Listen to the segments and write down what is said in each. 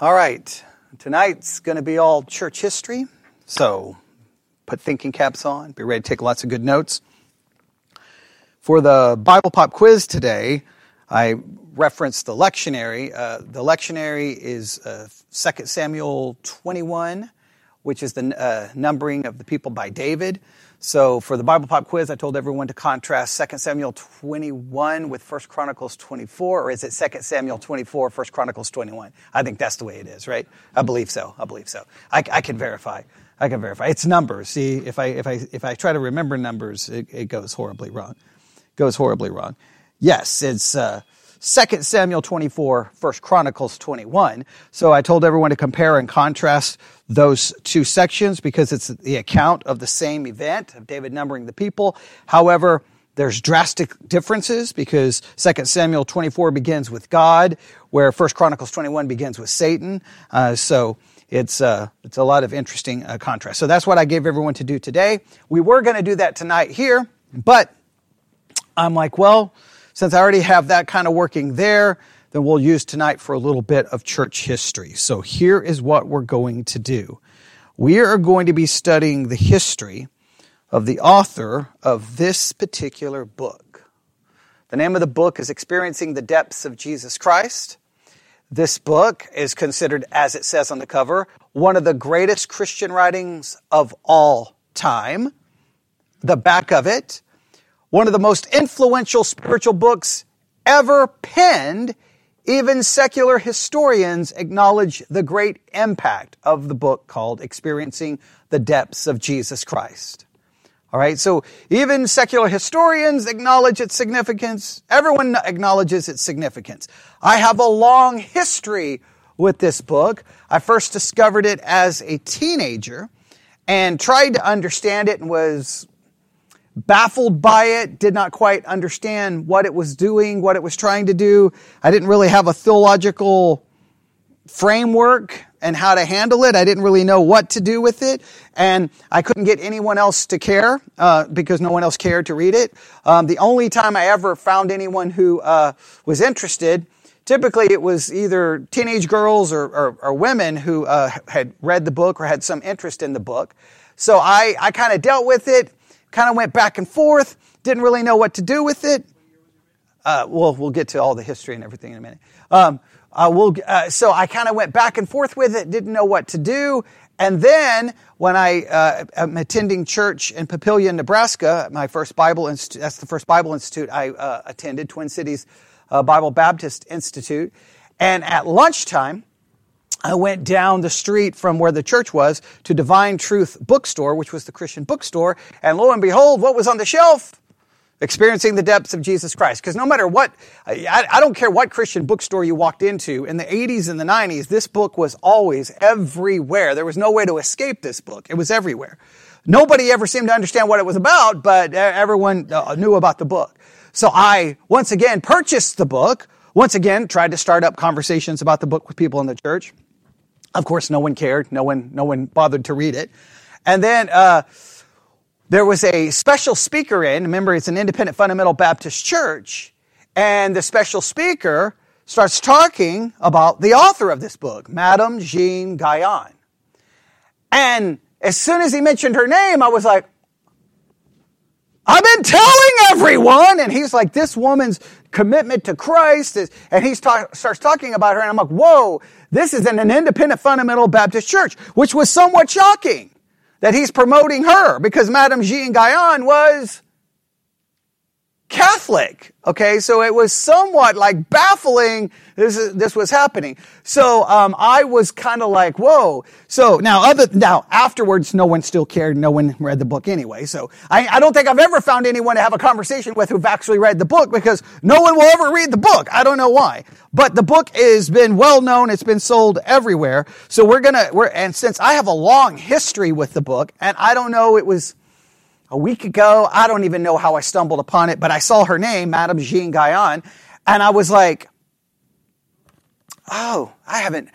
All right, tonight's going to be all church history. So put thinking caps on, be ready to take lots of good notes. For the Bible Pop quiz today, I referenced the lectionary. Uh, the lectionary is uh, 2 Samuel 21, which is the uh, numbering of the people by David. So for the Bible Pop quiz, I told everyone to contrast 2 Samuel 21 with 1 Chronicles 24, or is it 2 Samuel 24, 1 Chronicles 21? I think that's the way it is, right? I believe so. I believe so. I, I can verify. I can verify. It's numbers. See, if I, if I, if I try to remember numbers, it, it goes horribly wrong. It Goes horribly wrong. Yes, it's, uh, 2 Samuel 24, 1 Chronicles 21. So I told everyone to compare and contrast those two sections because it's the account of the same event of David numbering the people. However, there's drastic differences because 2 Samuel 24 begins with God, where 1 Chronicles 21 begins with Satan. Uh, so it's, uh, it's a lot of interesting uh, contrast. So that's what I gave everyone to do today. We were going to do that tonight here, but I'm like, well, since I already have that kind of working there, then we'll use tonight for a little bit of church history. So here is what we're going to do. We are going to be studying the history of the author of this particular book. The name of the book is Experiencing the Depths of Jesus Christ. This book is considered, as it says on the cover, one of the greatest Christian writings of all time. The back of it one of the most influential spiritual books ever penned. Even secular historians acknowledge the great impact of the book called Experiencing the Depths of Jesus Christ. All right, so even secular historians acknowledge its significance. Everyone acknowledges its significance. I have a long history with this book. I first discovered it as a teenager and tried to understand it and was baffled by it, did not quite understand what it was doing, what it was trying to do. I didn't really have a theological framework and how to handle it. I didn't really know what to do with it, and I couldn't get anyone else to care uh, because no one else cared to read it. Um, the only time I ever found anyone who uh, was interested, typically it was either teenage girls or, or, or women who uh, had read the book or had some interest in the book. So I, I kind of dealt with it kind of went back and forth, didn't really know what to do with it. Uh, well, we'll get to all the history and everything in a minute. Um, uh, we'll, uh, so I kind of went back and forth with it, didn't know what to do. And then when I uh, am attending church in Papillion, Nebraska, my first Bible institute, that's the first Bible institute I uh, attended, Twin Cities uh, Bible Baptist Institute. And at lunchtime, I went down the street from where the church was to Divine Truth Bookstore, which was the Christian bookstore, and lo and behold, what was on the shelf? Experiencing the depths of Jesus Christ. Because no matter what, I, I, don't care what Christian bookstore you walked into, in the 80s and the 90s, this book was always everywhere. There was no way to escape this book. It was everywhere. Nobody ever seemed to understand what it was about, but everyone uh, knew about the book. So I, once again, purchased the book. Once again, tried to start up conversations about the book with people in the church. Of course, no one cared. No one, no one bothered to read it. And then, uh, there was a special speaker in. Remember, it's an independent fundamental Baptist church. And the special speaker starts talking about the author of this book, Madame Jeanne Guyon. And as soon as he mentioned her name, I was like, I've been telling everyone. And he's like, this woman's commitment to Christ is, and he start, starts talking about her. And I'm like, whoa, this is in an independent fundamental Baptist church, which was somewhat shocking that he's promoting her because Madame Jeanne Guyon was Catholic. Okay, so it was somewhat like baffling this, this was happening. So um, I was kind of like, whoa. So now, other now afterwards, no one still cared. No one read the book anyway. So I, I don't think I've ever found anyone to have a conversation with who've actually read the book because no one will ever read the book. I don't know why, but the book has been well known. It's been sold everywhere. So we're gonna we're and since I have a long history with the book, and I don't know, it was a week ago. I don't even know how I stumbled upon it, but I saw her name, Madame Jeanne Guyon, and I was like, oh, I haven't,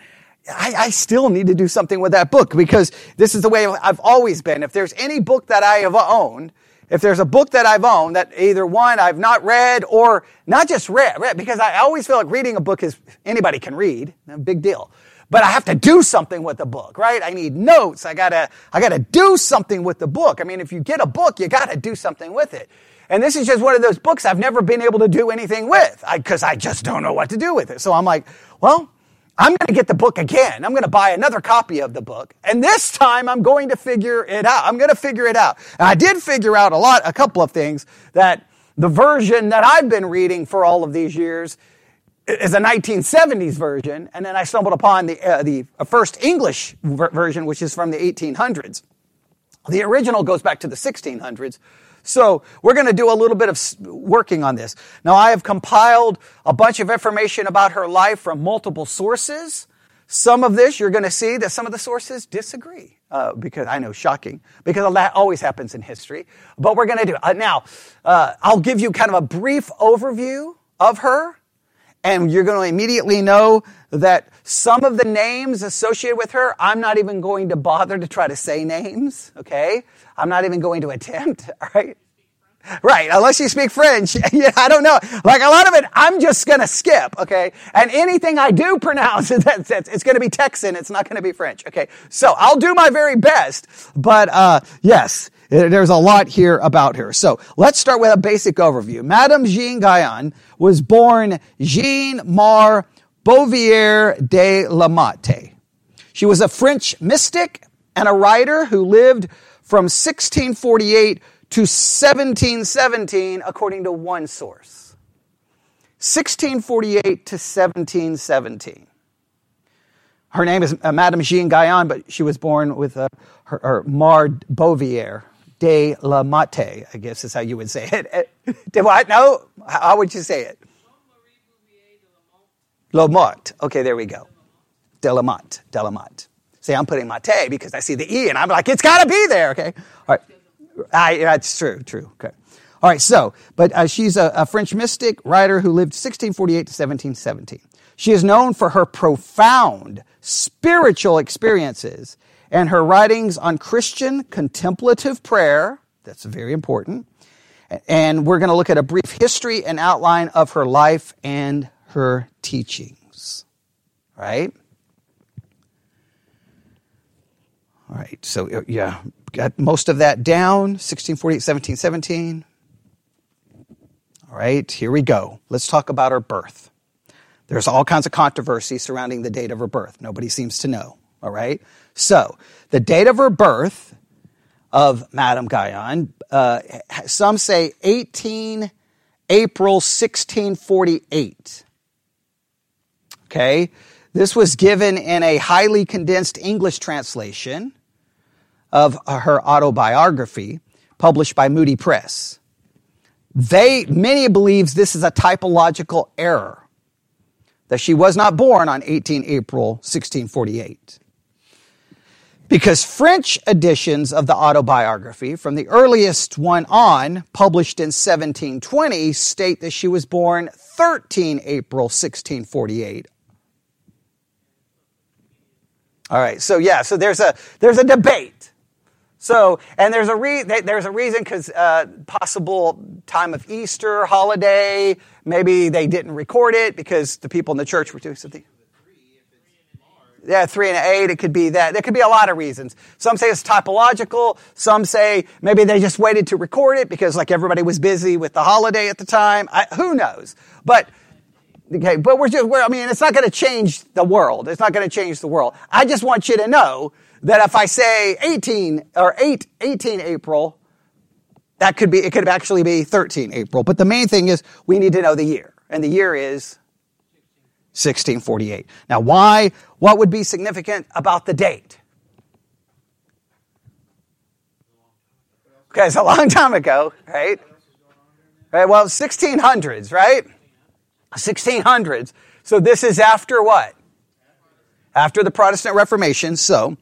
I, I, still need to do something with that book because this is the way I've always been. If there's any book that I have owned, if there's a book that I've owned that either one I've not read or not just read, read because I always feel like reading a book is anybody can read, a big deal. But I have to do something with the book, right? I need notes. I gotta, I gotta do something with the book. I mean, if you get a book, you gotta do something with it. And this is just one of those books I've never been able to do anything with because I, I just don't know what to do with it. So I'm like, well, I'm going to get the book again. I'm going to buy another copy of the book. And this time I'm going to figure it out. I'm going to figure it out. And I did figure out a lot, a couple of things that the version that I've been reading for all of these years is a 1970s version. And then I stumbled upon the, uh, the first English ver- version, which is from the 1800s. The original goes back to the 1600s. So we're going to do a little bit of working on this. Now I have compiled a bunch of information about her life from multiple sources. Some of this you're going to see that some of the sources disagree. Uh, because I know, shocking, because that always happens in history. But we're going to do it. Uh, now, uh, I'll give you kind of a brief overview of her, and you're going to immediately know that some of the names associated with her, I'm not even going to bother to try to say names, okay? I'm not even going to attempt, all right? Right, unless you speak French. yeah, I don't know. Like a lot of it, I'm just gonna skip, okay? And anything I do pronounce, that's, it's gonna be Texan, it's not gonna be French, okay? So I'll do my very best, but, uh, yes, there's a lot here about her. So let's start with a basic overview. Madame Jeanne Guyon was born Jeanne Mar Bouvier de Lamotte. She was a French mystic and a writer who lived from 1648 to 1717, according to one source. 1648 to 1717. Her name is uh, Madame Jeanne Guyon, but she was born with uh, her, her Mar Bouvier de la Motte, I guess is how you would say it. Did what? No? How would you say it? La Lamotte. Okay, there we go. De la Motte. De la Motte. See, I'm putting mate because I see the E and I'm like, it's got to be there, okay? All right. I, that's true, true, okay. All right, so, but uh, she's a, a French mystic writer who lived 1648 to 1717. She is known for her profound spiritual experiences and her writings on Christian contemplative prayer. That's very important. And we're going to look at a brief history and outline of her life and her teachings. Right? All right, so uh, yeah, got most of that down 1648, 1717. All right, here we go. Let's talk about her birth. There's all kinds of controversy surrounding the date of her birth. Nobody seems to know. All right, so the date of her birth of Madame Guyon, uh, some say 18 April 1648. Okay, this was given in a highly condensed English translation of her autobiography published by Moody Press. They, many believes this is a typological error, that she was not born on 18 April 1648. Because French editions of the autobiography, from the earliest one on, published in 1720, state that she was born 13 April 1648 all right. So yeah. So there's a there's a debate so, and there's a re- there's a reason because uh, possible time of Easter holiday. Maybe they didn't record it because the people in the church were doing something. Yeah, three and eight. It could be that. There could be a lot of reasons. Some say it's typological. Some say maybe they just waited to record it because like everybody was busy with the holiday at the time. I, who knows? But okay, but we're just. We're, I mean, it's not going to change the world. It's not going to change the world. I just want you to know that if I say 18 or 8, 18 April, that could be, it could actually be 13 April. But the main thing is we need to know the year. And the year is 1648. Now, why, what would be significant about the date? Okay, it's a long time ago, right? Right, well, 1600s, right? 1600s. So this is after what? After the Protestant Reformation. So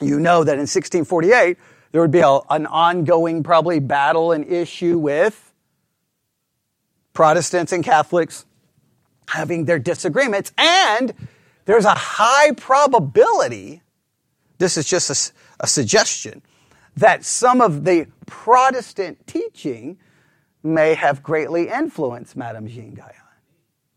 you know that in 1648, there would be a, an ongoing, probably, battle and issue with Protestants and Catholics having their disagreements. And there's a high probability, this is just a, a suggestion, that some of the Protestant teaching may have greatly influenced Madame Jeanne Guyon.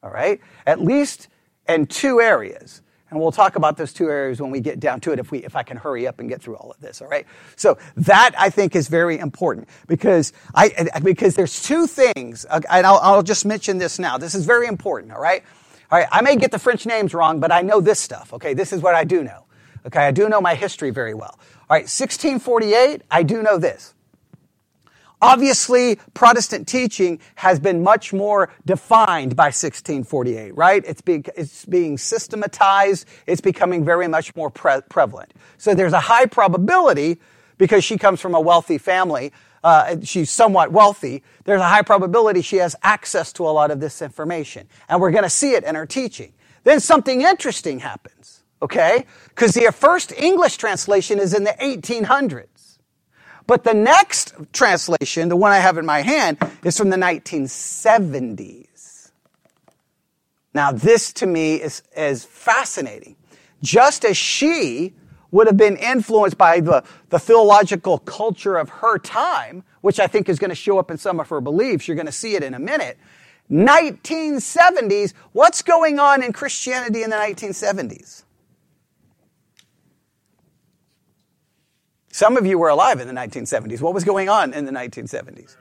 All right? At least in two areas. And we'll talk about those two areas when we get down to it if we if I can hurry up and get through all of this, all right? So that I think is very important because I because there's two things and I'll, I'll just mention this now. This is very important, all right? All right, I may get the French names wrong, but I know this stuff, okay? This is what I do know. Okay, I do know my history very well. All right, 1648, I do know this. Obviously, Protestant teaching has been much more defined by 1648, right? It's being, it's being systematized. It's becoming very much more pre- prevalent. So there's a high probability, because she comes from a wealthy family, uh, she's somewhat wealthy, there's a high probability she has access to a lot of this information. And we're going to see it in her teaching. Then something interesting happens, okay? Because the first English translation is in the 1800s. But the next translation, the one I have in my hand, is from the 1970s. Now, this to me is, is fascinating. Just as she would have been influenced by the, the theological culture of her time, which I think is going to show up in some of her beliefs, you're going to see it in a minute. 1970s, what's going on in Christianity in the 1970s? Some of you were alive in the 1970s. What was going on in the 1970s?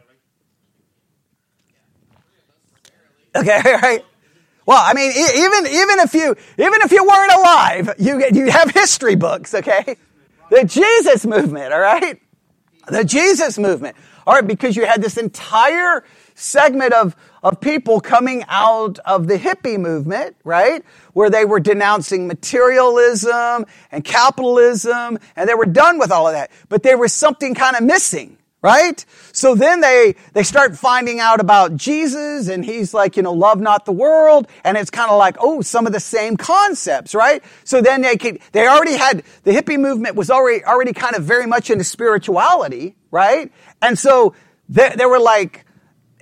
Okay, right. Well, I mean, even even if you even if you weren't alive, you you have history books. Okay, the Jesus movement. All right, the Jesus movement. All right, because you had this entire segment of of people coming out of the hippie movement, right? Where they were denouncing materialism and capitalism and they were done with all of that. But there was something kind of missing, right? So then they, they start finding out about Jesus and he's like, you know, love not the world. And it's kind of like, oh, some of the same concepts, right? So then they could, they already had, the hippie movement was already, already kind of very much into spirituality, right? And so they, they were like,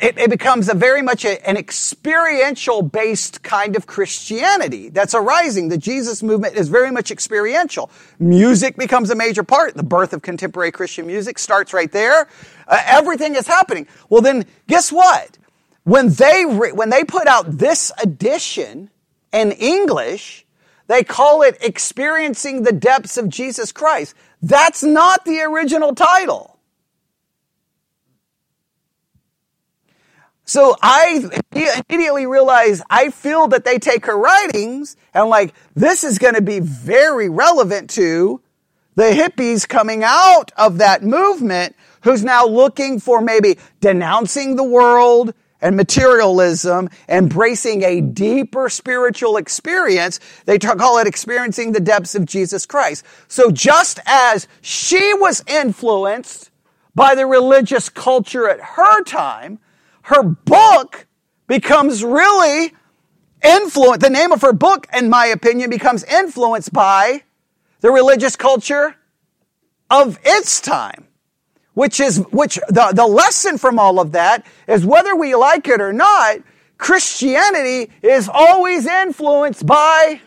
it, it becomes a very much a, an experiential based kind of Christianity that's arising. The Jesus movement is very much experiential. Music becomes a major part. The birth of contemporary Christian music starts right there. Uh, everything is happening. Well, then guess what? When they, re- when they put out this edition in English, they call it Experiencing the Depths of Jesus Christ. That's not the original title. So I immediately realize I feel that they take her writings and like, this is going to be very relevant to the hippies coming out of that movement who's now looking for maybe denouncing the world and materialism, embracing a deeper spiritual experience. They call it experiencing the depths of Jesus Christ. So just as she was influenced by the religious culture at her time, her book becomes really influenced. The name of her book, in my opinion, becomes influenced by the religious culture of its time. Which is, which the, the lesson from all of that is whether we like it or not, Christianity is always influenced by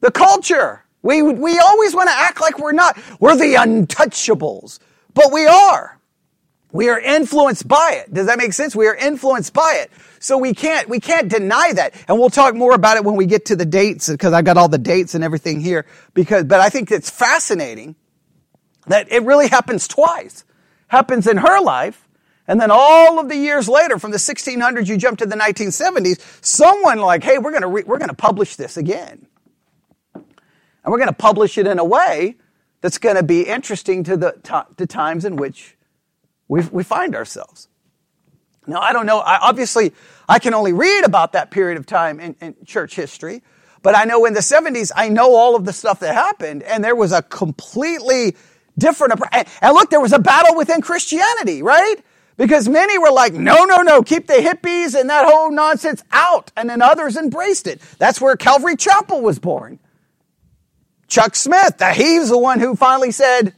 the culture. We, we always want to act like we're not. We're the untouchables, but we are. We are influenced by it. Does that make sense? We are influenced by it. So we can't, we can't deny that. And we'll talk more about it when we get to the dates because I've got all the dates and everything here because, but I think it's fascinating that it really happens twice. Happens in her life. And then all of the years later, from the 1600s, you jump to the 1970s, someone like, hey, we're going to, re- we're to publish this again. And we're going to publish it in a way that's going to be interesting to the, to times in which we, we find ourselves. Now, I don't know, I, obviously, I can only read about that period of time in, in church history, but I know in the 70s, I know all of the stuff that happened, and there was a completely different. And look, there was a battle within Christianity, right? Because many were like, no, no, no, keep the hippies and that whole nonsense out. And then others embraced it. That's where Calvary Chapel was born. Chuck Smith, he's the one who finally said,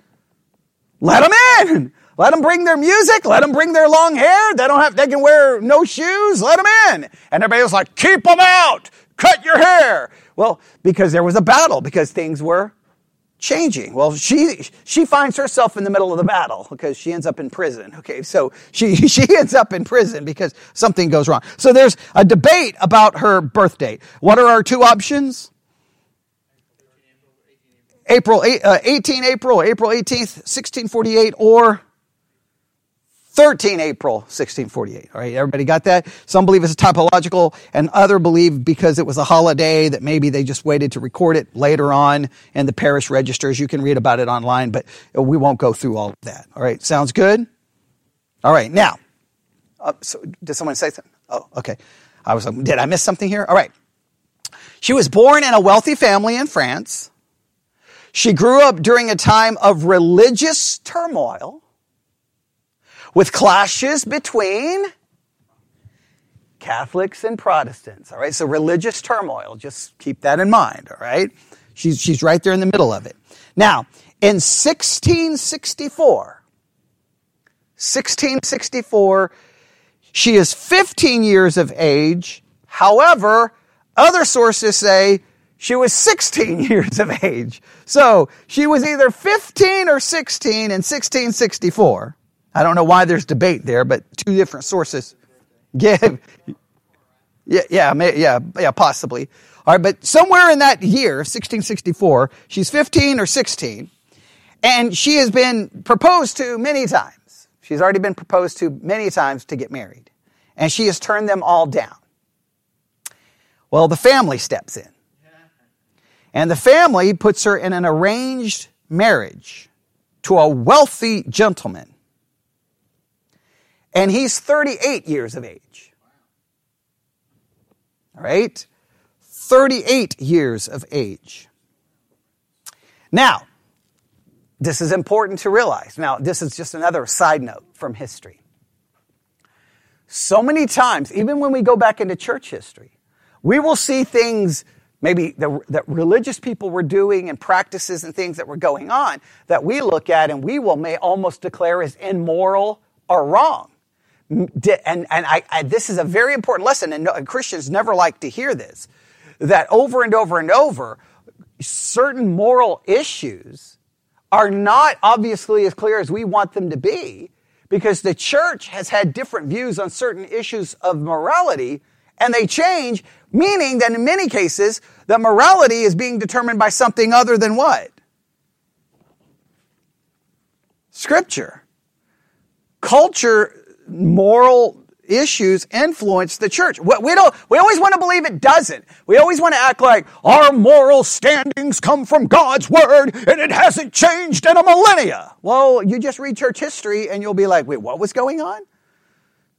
let them in. Let them bring their music. Let them bring their long hair. They don't have, they can wear no shoes. Let them in. And everybody was like, keep them out. Cut your hair. Well, because there was a battle, because things were changing. Well, she she finds herself in the middle of the battle because she ends up in prison. Okay, so she she ends up in prison because something goes wrong. So there's a debate about her birth date. What are our two options? April uh, 18 April, April 18th, 1648, or 13 April 1648. All right, everybody got that? Some believe it's a typological, and other believe because it was a holiday that maybe they just waited to record it later on in the parish registers. You can read about it online, but we won't go through all of that. All right, sounds good? All right, now, uh, so did someone say something? Oh, okay. I was. like, Did I miss something here? All right. She was born in a wealthy family in France. She grew up during a time of religious turmoil with clashes between Catholics and Protestants. All right, so religious turmoil. Just keep that in mind. All right, she's she's right there in the middle of it. Now, in 1664, 1664, she is 15 years of age. However, other sources say she was 16 years of age. So she was either 15 or 16 in 1664. I don't know why there's debate there, but two different sources give. Yeah, yeah, yeah, yeah, possibly. All right, but somewhere in that year, 1664, she's 15 or 16, and she has been proposed to many times. She's already been proposed to many times to get married, and she has turned them all down. Well, the family steps in, and the family puts her in an arranged marriage to a wealthy gentleman and he's 38 years of age. All right? 38 years of age. Now, this is important to realize. Now, this is just another side note from history. So many times, even when we go back into church history, we will see things maybe the, that religious people were doing and practices and things that were going on that we look at and we will may almost declare as immoral or wrong and, and I, I, this is a very important lesson, and Christians never like to hear this, that over and over and over, certain moral issues are not obviously as clear as we want them to be, because the church has had different views on certain issues of morality, and they change, meaning that in many cases, the morality is being determined by something other than what? Scripture. Culture moral issues influence the church. We don't, we always want to believe it doesn't. We always want to act like our moral standings come from God's word and it hasn't changed in a millennia. Well, you just read church history and you'll be like, wait, what was going on?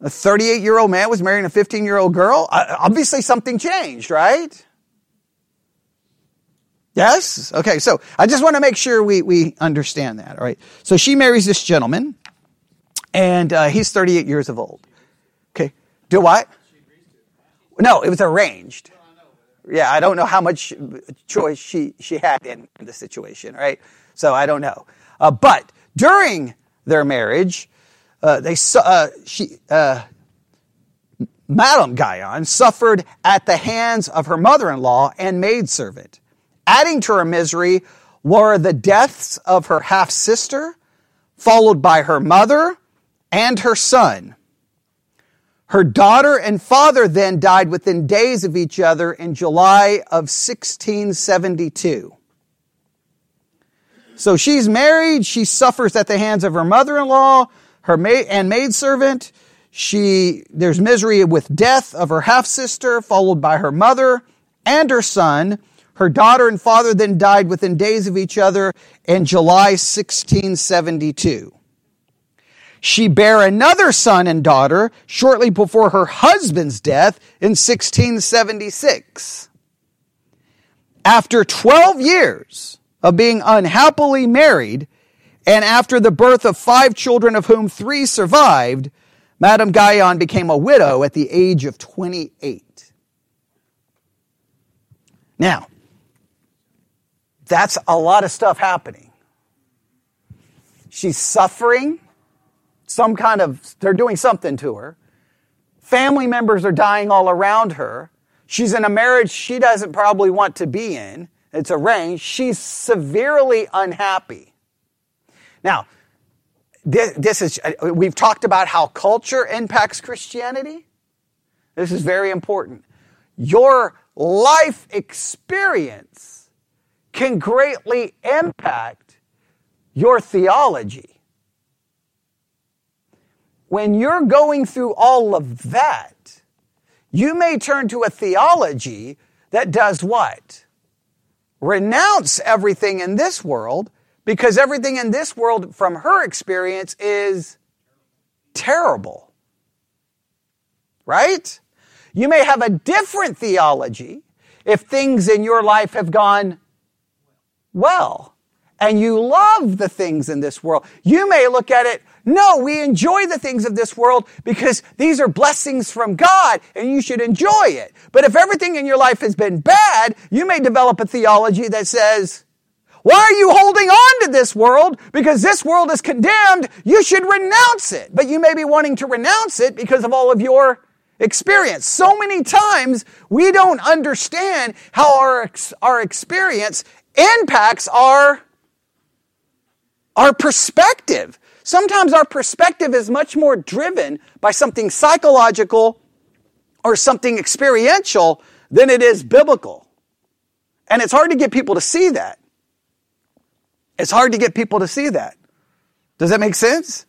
A 38 year old man was marrying a 15 year old girl? Uh, obviously something changed, right? Yes? Okay, so I just want to make sure we, we understand that, all right? So she marries this gentleman and uh, he's 38 years of old. Okay. Do what? No, it was arranged. Yeah, I don't know how much choice she, she had in the situation, right? So I don't know. Uh, but during their marriage, uh, they uh, she uh, Madame Guyon suffered at the hands of her mother-in-law and maidservant. Adding to her misery were the deaths of her half sister, followed by her mother, and her son. Her daughter and father then died within days of each other in July of 1672. So she's married. She suffers at the hands of her mother-in-law, her maid and maidservant. She, there's misery with death of her half-sister, followed by her mother and her son. Her daughter and father then died within days of each other in July 1672. She bare another son and daughter shortly before her husband's death in 1676. After 12 years of being unhappily married, and after the birth of five children of whom three survived, Madame Guyon became a widow at the age of 28. Now, that's a lot of stuff happening. She's suffering some kind of, they're doing something to her. Family members are dying all around her. She's in a marriage she doesn't probably want to be in. it's arranged, she's severely unhappy. Now, this is, uh, we've talked about how culture impacts Christianity. This is very important. Your life experience can greatly impact your theology. When you're going through all of that, you may turn to a theology that does what? Renounce everything in this world because everything in this world from her experience is terrible. Right? You may have a different theology if things in your life have gone well and you love the things in this world. You may look at it, no, we enjoy the things of this world because these are blessings from God and you should enjoy it. But if everything in your life has been bad, you may develop a theology that says, why are you holding on to this world? Because this world is condemned. You should renounce it. But you may be wanting to renounce it because of all of your experience. So many times we don't understand how our, our experience impacts our, our perspective. Sometimes our perspective is much more driven by something psychological or something experiential than it is biblical. And it's hard to get people to see that. It's hard to get people to see that. Does that make sense?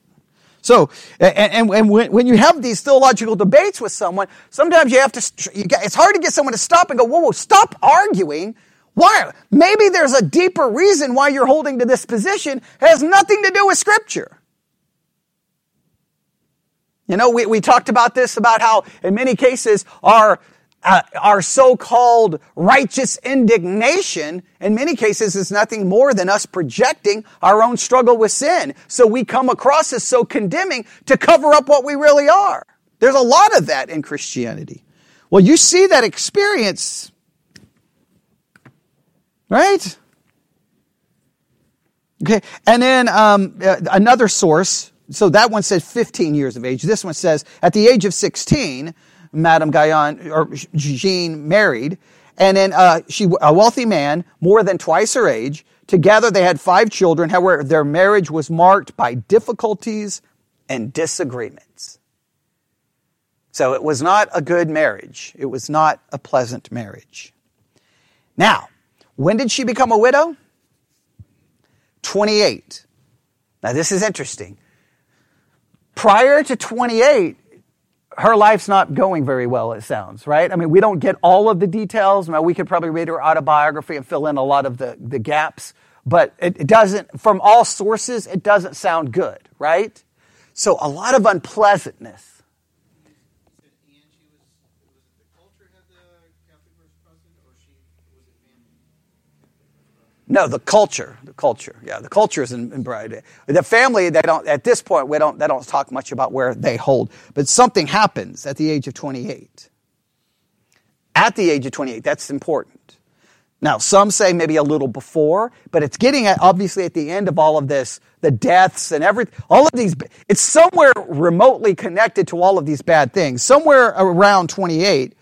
So, and, and, when, when, you have these theological debates with someone, sometimes you have to, you get, it's hard to get someone to stop and go, whoa, whoa, stop arguing. Why? Maybe there's a deeper reason why you're holding to this position. It has nothing to do with scripture. You know, we, we talked about this about how in many cases our uh, our so-called righteous indignation in many cases is nothing more than us projecting our own struggle with sin. So we come across as so condemning to cover up what we really are. There's a lot of that in Christianity. Well, you see that experience, right? Okay, and then um, uh, another source. So that one says 15 years of age. This one says at the age of 16, Madame Guyon or Jeanne married, and then uh, she a wealthy man, more than twice her age. Together they had five children. However, their marriage was marked by difficulties and disagreements. So it was not a good marriage. It was not a pleasant marriage. Now, when did she become a widow? 28. Now, this is interesting. Prior to 28, her life's not going very well, it sounds, right? I mean, we don't get all of the details. Now, we could probably read her autobiography and fill in a lot of the, the gaps, but it, it doesn't, from all sources, it doesn't sound good, right? So, a lot of unpleasantness. No, the culture, the culture. Yeah, the culture is in, in. The family, they don't, at this point, we don't, they don't talk much about where they hold. But something happens at the age of 28. At the age of 28, that's important. Now, some say maybe a little before, but it's getting at, obviously at the end of all of this, the deaths and everything, all of these, it's somewhere remotely connected to all of these bad things. Somewhere around 28,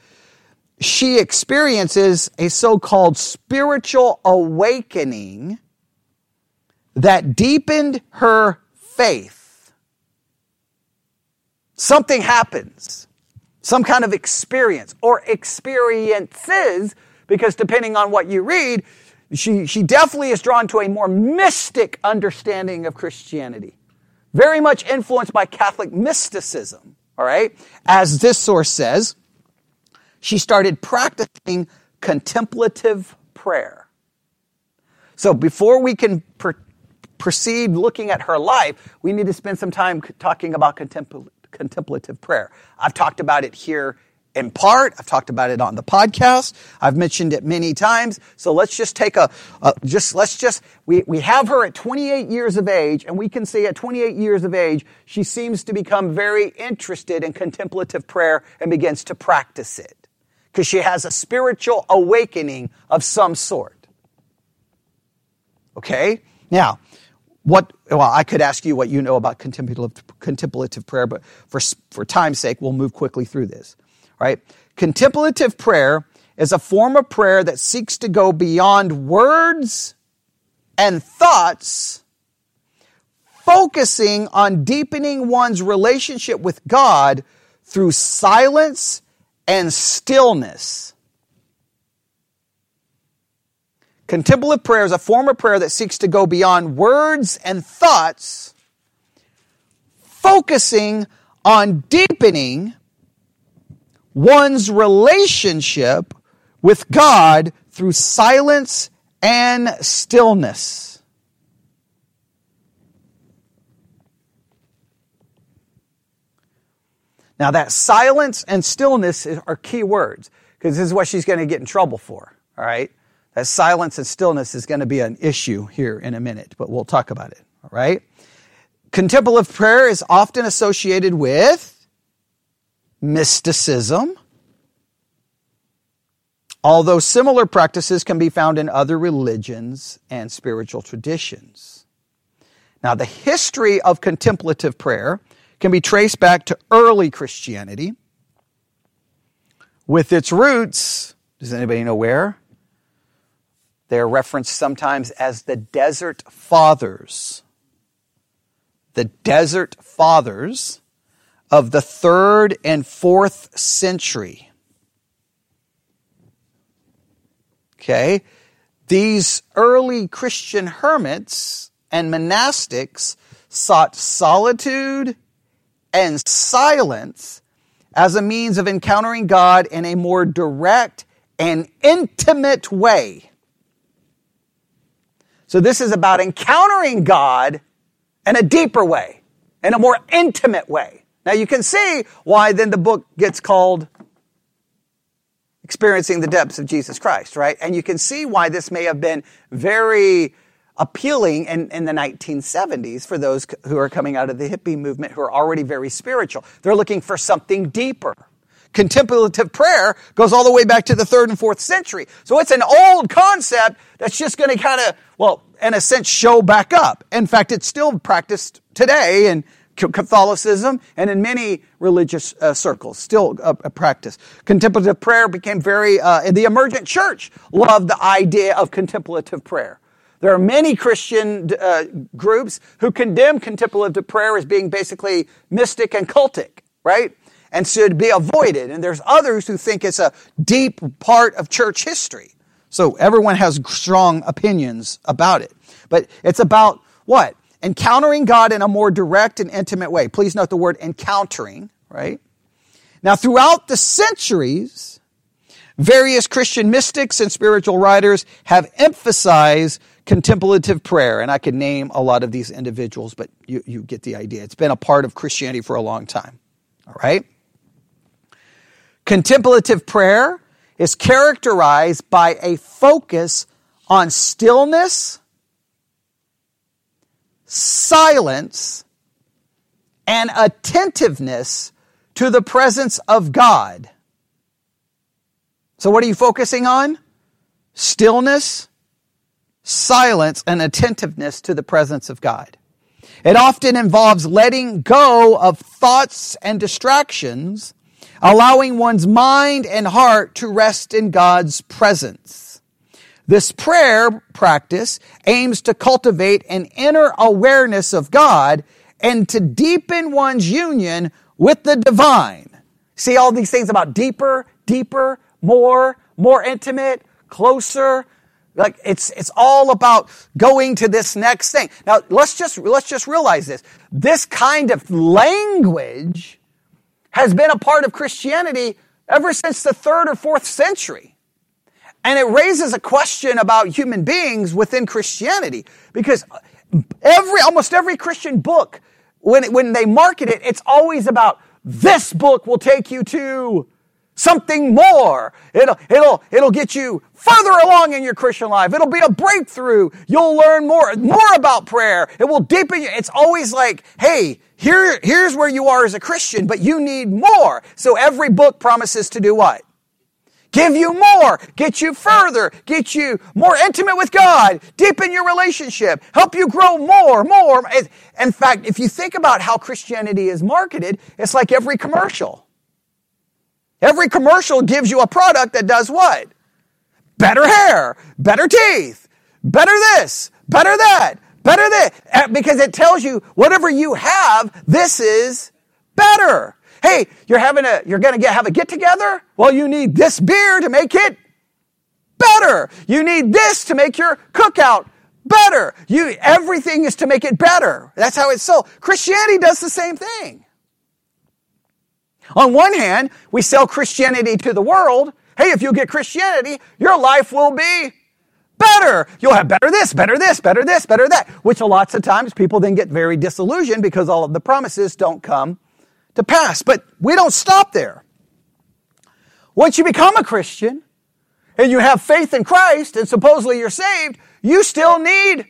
she experiences a so called spiritual awakening that deepened her faith. Something happens, some kind of experience or experiences, because depending on what you read, she, she definitely is drawn to a more mystic understanding of Christianity. Very much influenced by Catholic mysticism, all right? As this source says, she started practicing contemplative prayer. So before we can pr- proceed looking at her life, we need to spend some time talking about contempl- contemplative prayer. I've talked about it here in part. I've talked about it on the podcast. I've mentioned it many times. So let's just take a, a, just, let's just, we, we have her at 28 years of age and we can see at 28 years of age, she seems to become very interested in contemplative prayer and begins to practice it because she has a spiritual awakening of some sort. Okay? Now, what, well, I could ask you what you know about contemplative, contemplative prayer, but for, for time's sake, we'll move quickly through this. Right? Contemplative prayer is a form of prayer that seeks to go beyond words and thoughts, focusing on deepening one's relationship with God through silence and stillness. Contemplative prayer is a form of prayer that seeks to go beyond words and thoughts, focusing on deepening one's relationship with God through silence and stillness. Now, that silence and stillness are key words because this is what she's going to get in trouble for. All right? That silence and stillness is going to be an issue here in a minute, but we'll talk about it. All right? Contemplative prayer is often associated with mysticism, although similar practices can be found in other religions and spiritual traditions. Now, the history of contemplative prayer can be traced back to early Christianity with its roots, does anybody know where? They are referenced sometimes as the Desert Fathers. The Desert Fathers of the third and fourth century. Okay? These early Christian hermits and monastics sought solitude and silence as a means of encountering God in a more direct and intimate way. So, this is about encountering God in a deeper way, in a more intimate way. Now, you can see why then the book gets called experiencing the depths of Jesus Christ, right? And you can see why this may have been very appealing in, in the 1970s for those who are coming out of the hippie movement who are already very spiritual. They're looking for something deeper. Contemplative prayer goes all the way back to the third and fourth century. So it's an old concept that's just going to kind of, well, in a sense, show back up. In fact, it's still practiced today in Catholicism and in many religious uh, circles, still a, a, practice. Contemplative prayer became very, uh, the emergent church loved the idea of contemplative prayer. There are many Christian uh, groups who condemn contemplative prayer as being basically mystic and cultic, right? And should be avoided. And there's others who think it's a deep part of church history. So everyone has strong opinions about it. But it's about what? encountering God in a more direct and intimate way. Please note the word encountering, right? Now, throughout the centuries, various Christian mystics and spiritual writers have emphasized contemplative prayer. And I could name a lot of these individuals, but you, you get the idea. It's been a part of Christianity for a long time. All right? Contemplative prayer is characterized by a focus on stillness silence, and attentiveness to the presence of God. So, what are you focusing on? Stillness, silence, and attentiveness to the presence of God. It often involves letting go of thoughts and distractions, allowing one's mind and heart to rest in God's presence. This prayer practice aims to cultivate an inner awareness of God and to deepen one's union with the divine. See all these things about deeper, deeper, more, more intimate, closer. Like it's, it's all about going to this next thing. Now let's just, let's just realize this. This kind of language has been a part of Christianity ever since the third or fourth century. And it raises a question about human beings within Christianity because every, almost every Christian book, when, when they market it, it's always about this book will take you to something more. It'll, it'll, it'll get you further along in your Christian life. It'll be a breakthrough. You'll learn more, more about prayer. It will deepen you. It's always like, hey, here, here's where you are as a Christian, but you need more. So every book promises to do what? give you more, get you further, get you more intimate with God, deepen your relationship, help you grow more, more. In fact, if you think about how Christianity is marketed, it's like every commercial. Every commercial gives you a product that does what? Better hair, better teeth, better this, better that, better that. Uh, because it tells you whatever you have, this is better. Hey, you're having a, you're gonna get, have a get together? Well, you need this beer to make it better. You need this to make your cookout better. You, everything is to make it better. That's how it's sold. Christianity does the same thing. On one hand, we sell Christianity to the world. Hey, if you get Christianity, your life will be better. You'll have better this, better this, better this, better that, which lots of times people then get very disillusioned because all of the promises don't come to pass. But we don't stop there. Once you become a Christian and you have faith in Christ and supposedly you're saved, you still need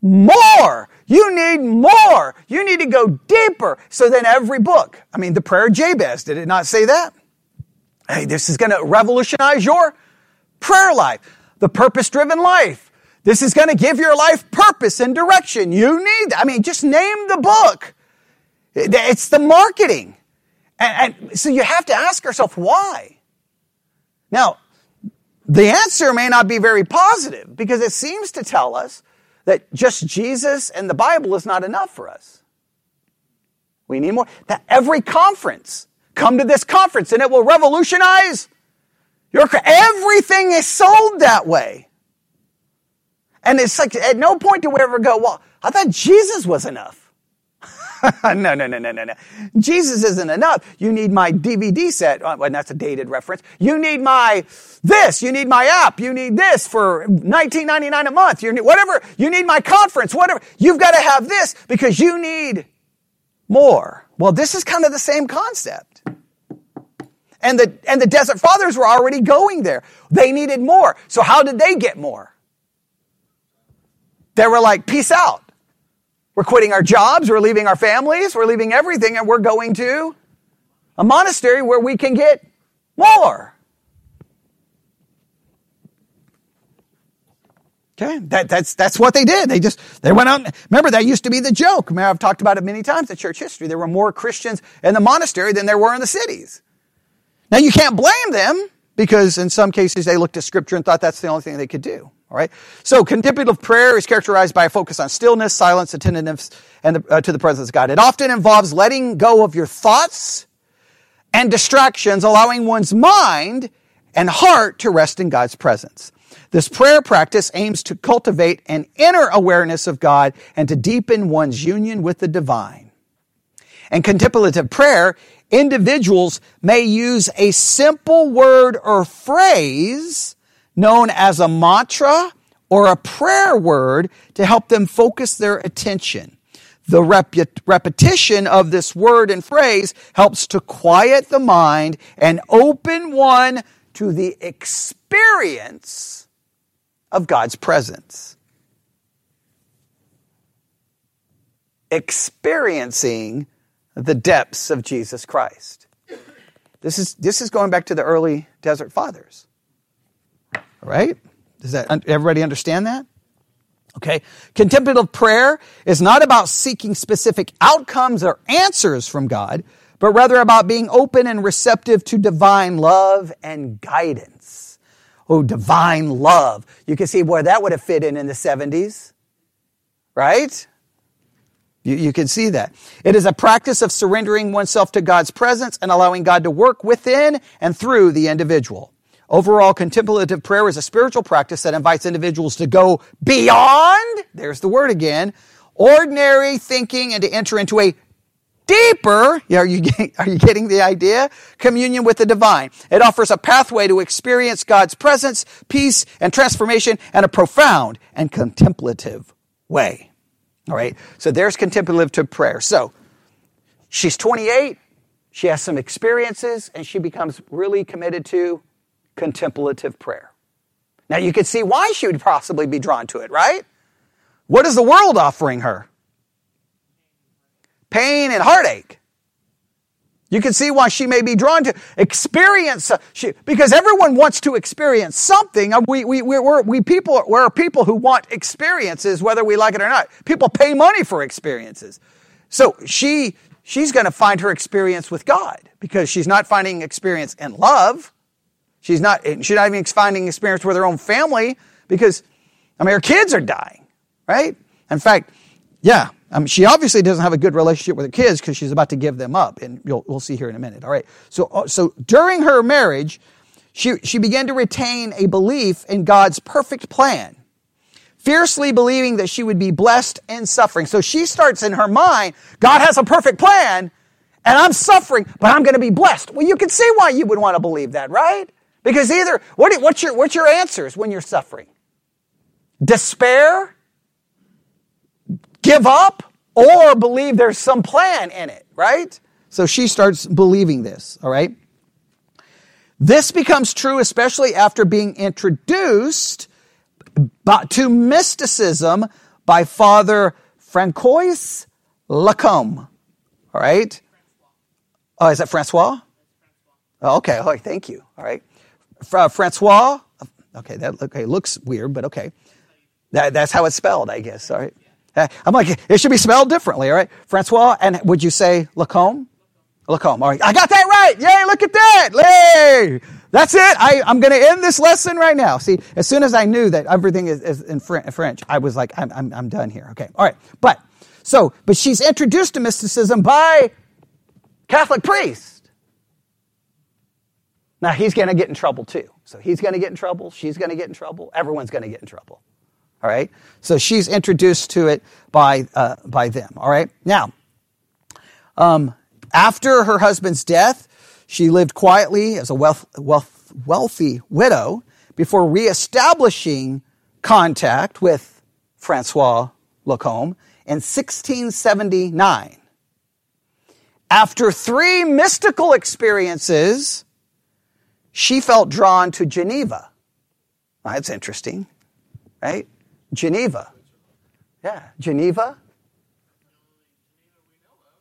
more. You need more. You need to go deeper. So then every book, I mean, the prayer of Jabez, did it not say that? Hey, this is going to revolutionize your prayer life, the purpose driven life. This is going to give your life purpose and direction. You need, I mean, just name the book. It's the marketing. And, and so you have to ask yourself why. Now, the answer may not be very positive because it seems to tell us that just Jesus and the Bible is not enough for us. We need more. That every conference, come to this conference and it will revolutionize your, everything is sold that way. And it's like, at no point do we ever go, well, I thought Jesus was enough. no, no, no, no, no, no. Jesus isn't enough. You need my DVD set. Oh, well, that's a dated reference. You need my this. You need my app. You need this for 19.99 a month. You need whatever. You need my conference. Whatever. You've got to have this because you need more. Well, this is kind of the same concept. And the and the desert fathers were already going there. They needed more. So how did they get more? They were like, peace out. We're quitting our jobs, we're leaving our families, we're leaving everything, and we're going to a monastery where we can get more. Okay, that, that's, that's what they did. They just, they went out. And, Remember, that used to be the joke. I mean, I've talked about it many times in church history. There were more Christians in the monastery than there were in the cities. Now, you can't blame them because in some cases they looked at scripture and thought that's the only thing they could do. All right. So contemplative prayer is characterized by a focus on stillness, silence, attentiveness, and uh, to the presence of God. It often involves letting go of your thoughts and distractions, allowing one's mind and heart to rest in God's presence. This prayer practice aims to cultivate an inner awareness of God and to deepen one's union with the divine. In contemplative prayer, individuals may use a simple word or phrase known as a mantra or a prayer word to help them focus their attention. The rep- repetition of this word and phrase helps to quiet the mind and open one to the experience of God's presence. Experiencing the depths of Jesus Christ. This is, this is going back to the early desert fathers. Right? Does that everybody understand that? Okay. Contemplative prayer is not about seeking specific outcomes or answers from God, but rather about being open and receptive to divine love and guidance. Oh, divine love. You can see where that would have fit in in the 70s. Right? You, you can see that. It is a practice of surrendering oneself to God's presence and allowing God to work within and through the individual. Overall, contemplative prayer is a spiritual practice that invites individuals to go beyond, there's the word again, ordinary thinking and to enter into a deeper, are you, are you getting the idea? Communion with the divine. It offers a pathway to experience God's presence, peace, and transformation in a profound and contemplative way. All right. So there's contemplative prayer. So she's 28. She has some experiences and she becomes really committed to contemplative prayer. Now you can see why she would possibly be drawn to it, right? What is the world offering her? Pain and heartache. You can see why she may be drawn to experience, uh, she, because everyone wants to experience something. Uh, we, we, we, we're, we people, we're people who want experiences, whether we like it or not. People pay money for experiences. So she, she's going to find her experience with God because she's not finding experience in love. She's not, she's not even finding experience with her own family because, I mean, her kids are dying, right? In fact, yeah, um, she obviously doesn't have a good relationship with her kids because she's about to give them up, and we'll see here in a minute. All right. So, uh, so during her marriage, she, she began to retain a belief in God's perfect plan fiercely believing that she would be blessed in suffering. So she starts in her mind, God has a perfect plan, and I'm suffering, but I'm going to be blessed. Well, you can see why you would want to believe that, right? Because either, what, what's, your, what's your answers when you're suffering? Despair? Give up? Or believe there's some plan in it, right? So she starts believing this, all right? This becomes true especially after being introduced to mysticism by Father Francois Lacombe. All right? Oh, is that Francois? Oh, okay. Oh, thank you. All right. Uh, Francois. Okay, that okay, looks weird, but okay. That, that's how it's spelled, I guess. All right. I'm like, it should be spelled differently, all right? Francois, and would you say Lacombe? Lacombe. All right. I got that right. Yay, look at that. Yay. That's it. I, I'm going to end this lesson right now. See, as soon as I knew that everything is, is in French, I was like, I'm, I'm, I'm done here. Okay. All right. But, so, but she's introduced to mysticism by Catholic priest. Now he's going to get in trouble too. So he's going to get in trouble. She's going to get in trouble. Everyone's going to get in trouble. All right. So she's introduced to it by, uh, by them. All right. Now, um, after her husband's death, she lived quietly as a wealth, wealth, wealthy widow before reestablishing contact with Francois Lacombe in 1679. After three mystical experiences, she felt drawn to Geneva. Well, that's interesting, right? Geneva. Yeah, Geneva.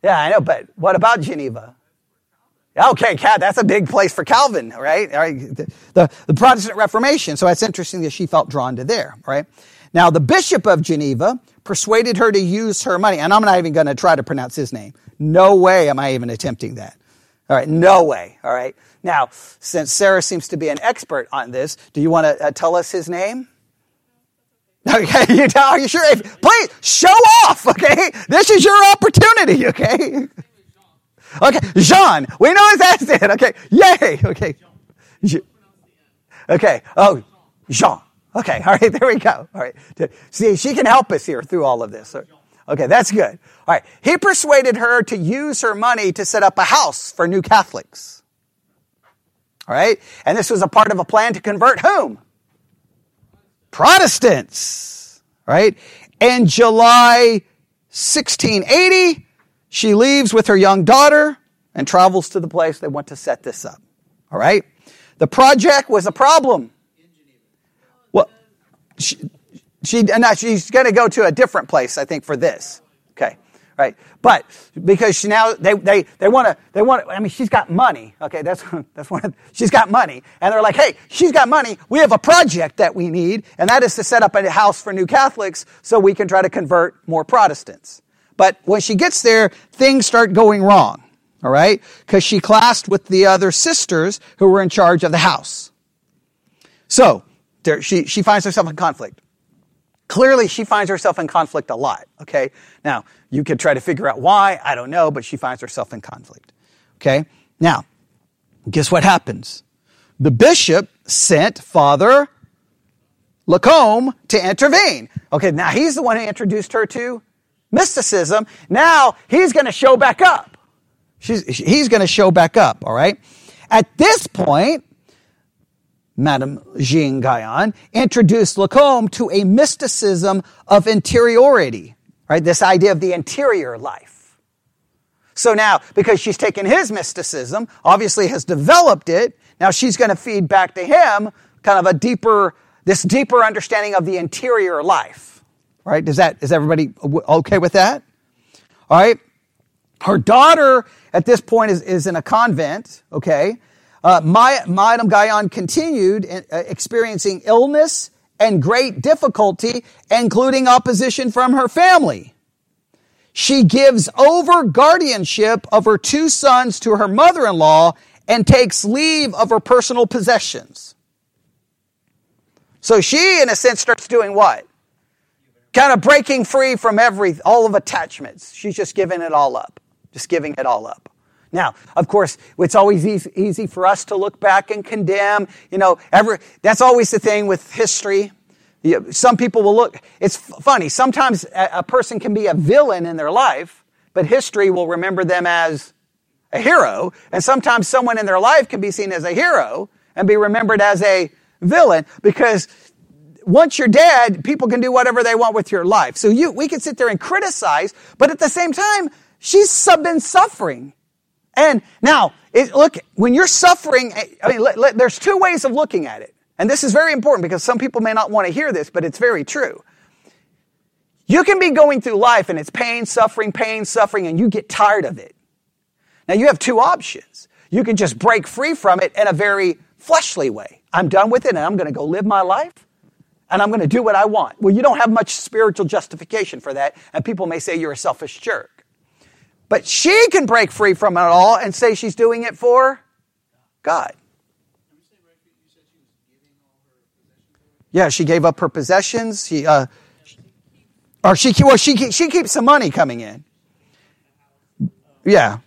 Yeah, I know, but what about Geneva? Okay, Cat, that's a big place for Calvin, right? The, the, the, Protestant Reformation. So it's interesting that she felt drawn to there, right? Now, the Bishop of Geneva persuaded her to use her money, and I'm not even going to try to pronounce his name. No way am I even attempting that. All right, no way. All right. Now, since Sarah seems to be an expert on this, do you want to uh, tell us his name? Okay, you tell, are you sure? If, please show off. Okay, this is your opportunity. Okay. Okay, Jean. We know his accent. Okay, yay. Okay. Okay. Oh, Jean. Okay. All right. There we go. All right. See, she can help us here through all of this. Okay, that's good. All right. He persuaded her to use her money to set up a house for new Catholics. All right. And this was a part of a plan to convert whom? Protestants. Right. In July 1680, she leaves with her young daughter and travels to the place they want to set this up. All right? The project was a problem. Well, she, she, no, she's going to go to a different place, I think, for this. Right. But because she now, they, they, they want to, they want I mean, she's got money. Okay. That's, that's one, she's got money. And they're like, hey, she's got money. We have a project that we need, and that is to set up a house for new Catholics so we can try to convert more Protestants. But when she gets there, things start going wrong. All right? Because she clashed with the other sisters who were in charge of the house. So, there, she, she finds herself in conflict. Clearly, she finds herself in conflict a lot. Okay? Now, you could try to figure out why. I don't know, but she finds herself in conflict. Okay? Now, guess what happens? The bishop sent Father Lacombe to intervene. Okay, now he's the one who introduced her to mysticism, now he's going to show back up. She's, he's going to show back up, all right? At this point, Madame Jeanne Guyon introduced Lacombe to a mysticism of interiority, right? This idea of the interior life. So now, because she's taken his mysticism, obviously has developed it, now she's going to feed back to him kind of a deeper, this deeper understanding of the interior life. Right? Does that, is everybody okay with that? All right. Her daughter at this point is, is in a convent. Okay. Uh, my, Guyon continued uh, experiencing illness and great difficulty, including opposition from her family. she gives over guardianship of her two sons to her mother-in-law and takes leave of her personal possessions. So she, in a sense, starts doing what? Kind of breaking free from every, all of attachments. She's just giving it all up. Just giving it all up. Now, of course, it's always easy, for us to look back and condemn. You know, every, that's always the thing with history. Some people will look, it's funny, sometimes a person can be a villain in their life, but history will remember them as a hero. And sometimes someone in their life can be seen as a hero and be remembered as a villain because once you're dead, people can do whatever they want with your life. So you, we can sit there and criticize, but at the same time, she's been suffering. And now, it, look, when you're suffering, I mean, there's two ways of looking at it. And this is very important because some people may not want to hear this, but it's very true. You can be going through life and it's pain, suffering, pain, suffering, and you get tired of it. Now you have two options. You can just break free from it in a very fleshly way. I'm done with it and I'm going to go live my life and I'm going to do what I want. Well, you don't have much spiritual justification for that, and people may say you're a selfish jerk. But she can break free from it all and say she's doing it for God. Yeah, she gave up her possessions. She, uh, or she, well, she, she keeps some money coming in. Yeah.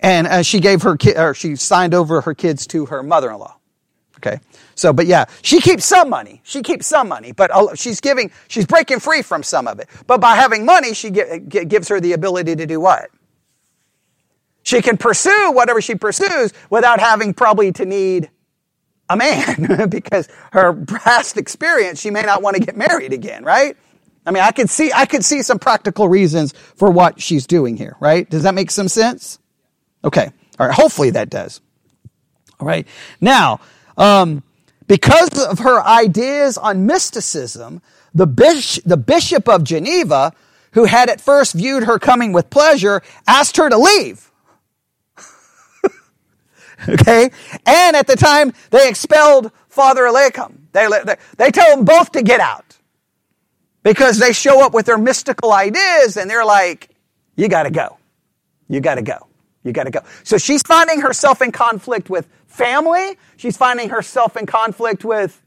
And uh, she gave her kid, or she signed over her kids to her mother-in-law. Okay. So, but yeah, she keeps some money. She keeps some money, but she's giving, she's breaking free from some of it. But by having money, she gives her the ability to do what? She can pursue whatever she pursues without having probably to need a man because her past experience, she may not want to get married again, right? I mean, I could see, I could see some practical reasons for what she's doing here, right? Does that make some sense? Okay. All right. Hopefully that does. All right. Now, um, because of her ideas on mysticism, the, bishop, the bishop of Geneva, who had at first viewed her coming with pleasure, asked her to leave. Okay? And at the time, they expelled Father Lacombe. They, they, they tell them both to get out. Because they show up with their mystical ideas and they're like, you gotta go. You gotta go. You gotta go. So she's finding herself in conflict with family. She's finding herself in conflict with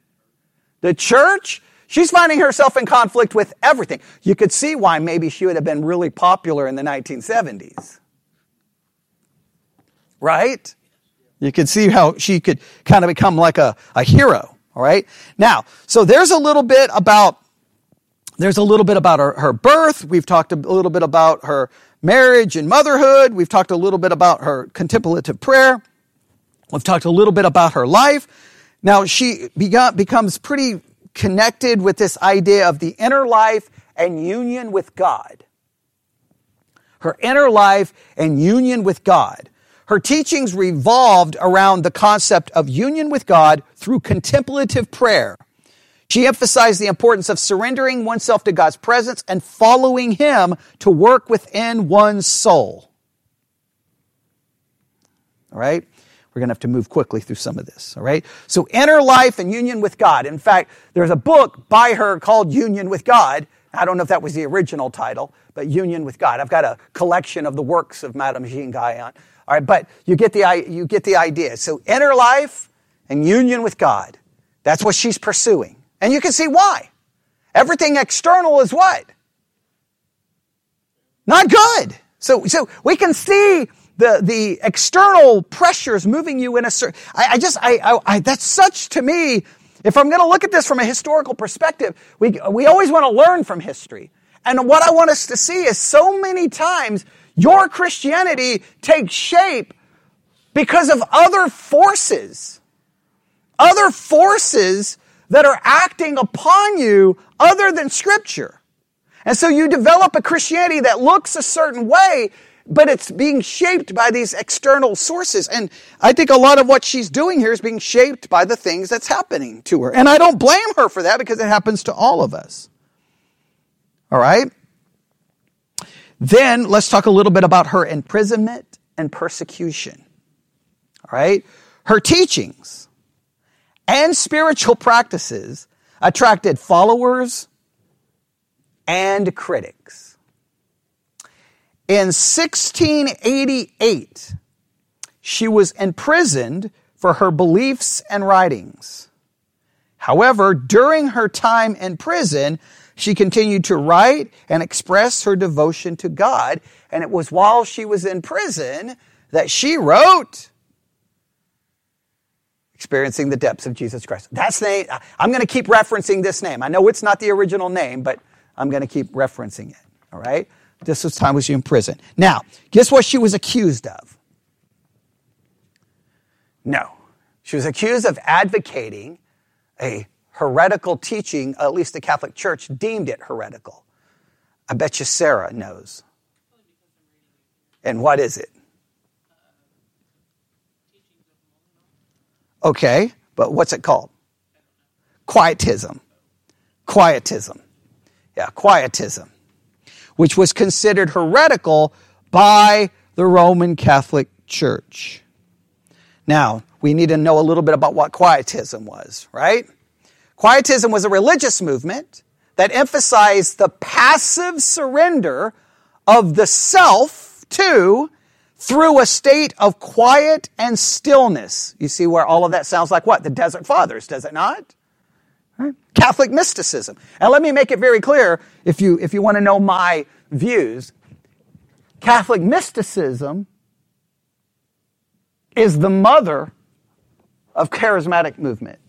the church. She's finding herself in conflict with everything. You could see why maybe she would have been really popular in the 1970s. Right? You could see how she could kind of become like a, a hero. All right. Now, so there's a little bit about, there's a little bit about her, her birth. We've talked a little bit about her marriage and motherhood. We've talked a little bit about her contemplative prayer. We've talked a little bit about her life. Now she becomes pretty connected with this idea of the inner life and union with God. Her inner life and union with God. Her teachings revolved around the concept of union with God through contemplative prayer. She emphasized the importance of surrendering oneself to God's presence and following Him to work within one's soul. All right? We're going to have to move quickly through some of this. All right? So, inner life and union with God. In fact, there's a book by her called Union with God. I don't know if that was the original title, but Union with God. I've got a collection of the works of Madame Jeanne Guyon all right, but you get the, you get the idea. So inner life and union with God. That's what she's pursuing. And you can see why. Everything external is what? Not good. So, so we can see the, the external pressures moving you in a certain, I, I just, I, I, I, that's such to me, if I'm going to look at this from a historical perspective, we, we always want to learn from history. And what I want us to see is so many times your Christianity takes shape because of other forces. Other forces that are acting upon you other than Scripture. And so you develop a Christianity that looks a certain way, but it's being shaped by these external sources. And I think a lot of what she's doing here is being shaped by the things that's happening to her. And I don't blame her for that because it happens to all of us. All right? Then let's talk a little bit about her imprisonment and persecution. All right? Her teachings and spiritual practices attracted followers and critics. In 1688, she was imprisoned for her beliefs and writings. However, during her time in prison, she continued to write and express her devotion to God. And it was while she was in prison that she wrote Experiencing the Depths of Jesus Christ. That's the name. I'm going to keep referencing this name. I know it's not the original name, but I'm going to keep referencing it. All right? This was time was she in prison. Now, guess what she was accused of? No. She was accused of advocating a heretical teaching, at least the Catholic Church deemed it heretical. I bet you Sarah knows. And what is it? Okay, but what's it called? Quietism. Quietism. Yeah, quietism. Which was considered heretical by the Roman Catholic Church. Now, we need to know a little bit about what quietism was, right? Quietism was a religious movement that emphasized the passive surrender of the self to through a state of quiet and stillness. You see where all of that sounds like what? The Desert Fathers, does it not? Right? Catholic mysticism. And let me make it very clear if you, if you want to know my views. Catholic mysticism is the mother of charismatic movement.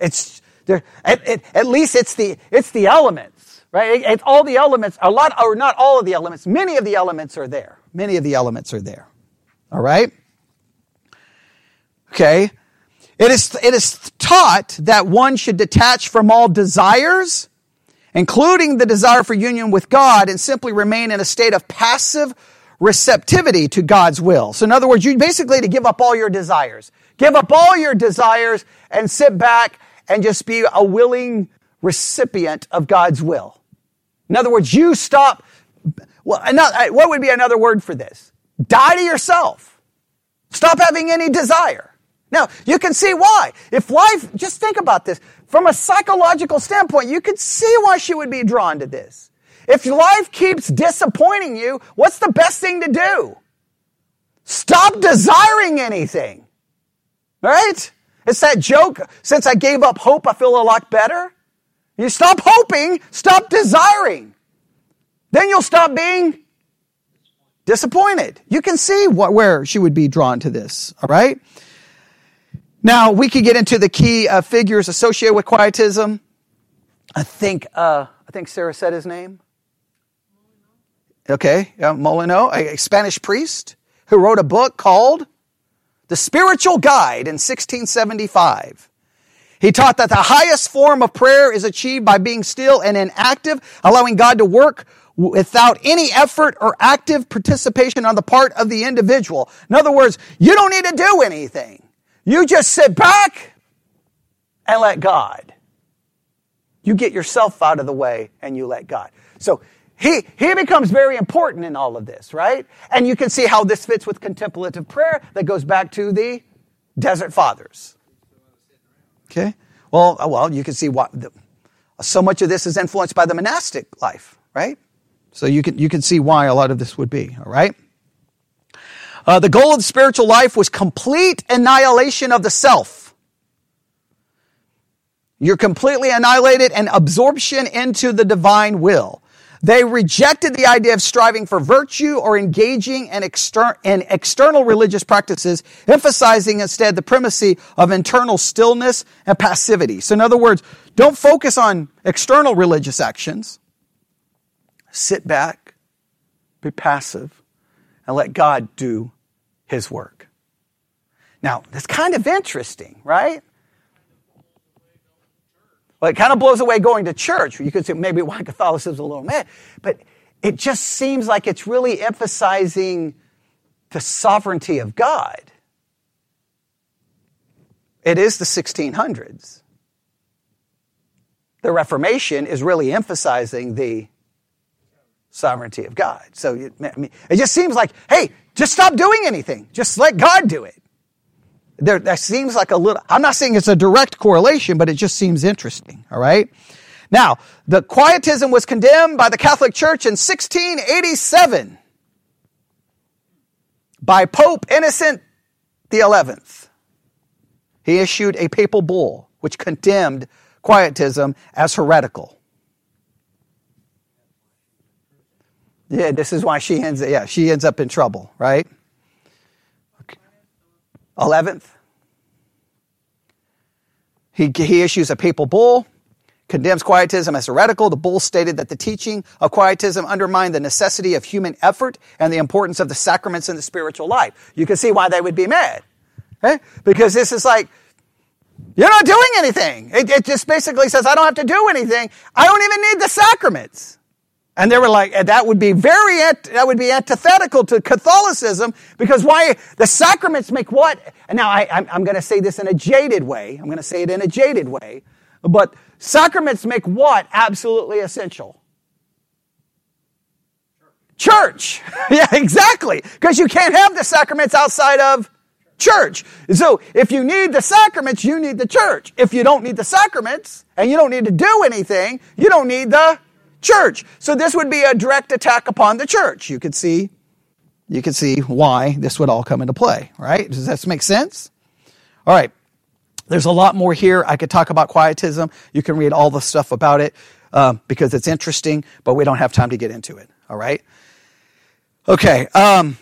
It's there, at, at, at, least it's the it's the elements, right? It, it's all the elements. A lot, or not all of the elements. Many of the elements are there. Many of the elements are there. All right. Okay. It is it is taught that one should detach from all desires, including the desire for union with God, and simply remain in a state of passive receptivity to God's will. So in other words, you basically to give up all your desires. Give up all your desires and sit back and just be a willing recipient of God's will. In other words, you stop. Well, another, what would be another word for this? Die to yourself. Stop having any desire. Now, you can see why. If life, just think about this. From a psychological standpoint, you could see why she would be drawn to this. If life keeps disappointing you, what's the best thing to do? Stop desiring anything. Right? It's that joke. Since I gave up hope, I feel a lot better. You stop hoping, stop desiring. Then you'll stop being disappointed. You can see what, where she would be drawn to this, all right? Now, we could get into the key uh, figures associated with quietism. I think, uh, I think Sarah said his name. Okay, yeah, Molino, a Spanish priest who wrote a book called the spiritual guide in 1675. He taught that the highest form of prayer is achieved by being still and inactive, allowing God to work without any effort or active participation on the part of the individual. In other words, you don't need to do anything. You just sit back and let God. You get yourself out of the way and you let God. So he, he becomes very important in all of this, right? And you can see how this fits with contemplative prayer that goes back to the Desert Fathers. Okay? Well, uh, well, you can see what the, so much of this is influenced by the monastic life, right? So you can, you can see why a lot of this would be, all right? Uh, the goal of the spiritual life was complete annihilation of the self. You're completely annihilated and absorption into the divine will. They rejected the idea of striving for virtue or engaging in, exter- in, external religious practices, emphasizing instead the primacy of internal stillness and passivity. So in other words, don't focus on external religious actions. Sit back, be passive, and let God do his work. Now, that's kind of interesting, right? Well, it kind of blows away going to church. You could say maybe why Catholicism is a little mad, but it just seems like it's really emphasizing the sovereignty of God. It is the 1600s. The Reformation is really emphasizing the sovereignty of God. So it just seems like, hey, just stop doing anything. Just let God do it there, that seems like a little, I'm not saying it's a direct correlation, but it just seems interesting, all right? Now, the Quietism was condemned by the Catholic Church in 1687 by Pope Innocent XI. He issued a papal bull which condemned Quietism as heretical. Yeah, this is why she ends. Yeah, she ends up in trouble, right? Eleventh, he he issues a papal bull, condemns Quietism as heretical. The bull stated that the teaching of Quietism undermined the necessity of human effort and the importance of the sacraments in the spiritual life. You can see why they would be mad, okay? Because this is like you're not doing anything. It, it just basically says I don't have to do anything. I don't even need the sacraments. And they were like, eh, that would be very, that would be antithetical to Catholicism because why, the sacraments make what? Now I, I'm going to say this in a jaded way. I'm going to say it in a jaded way. But sacraments make what absolutely essential? Church. yeah, exactly. Because you can't have the sacraments outside of church. So if you need the sacraments, you need the church. If you don't need the sacraments and you don't need to do anything, you don't need the church. So this would be a direct attack upon the church. You could see, you could see why this would all come into play, right? Does that make sense? All right. There's a lot more here. I could talk about quietism. You can read all the stuff about it um, because it's interesting, but we don't have time to get into it. All right. Okay. Um,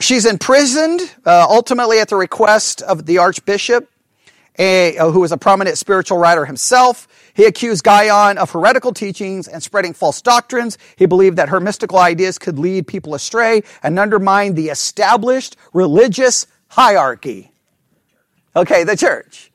she's imprisoned uh, ultimately at the request of the archbishop, a, who was a prominent spiritual writer himself. He accused Guyon of heretical teachings and spreading false doctrines. He believed that her mystical ideas could lead people astray and undermine the established religious hierarchy. Okay, the church.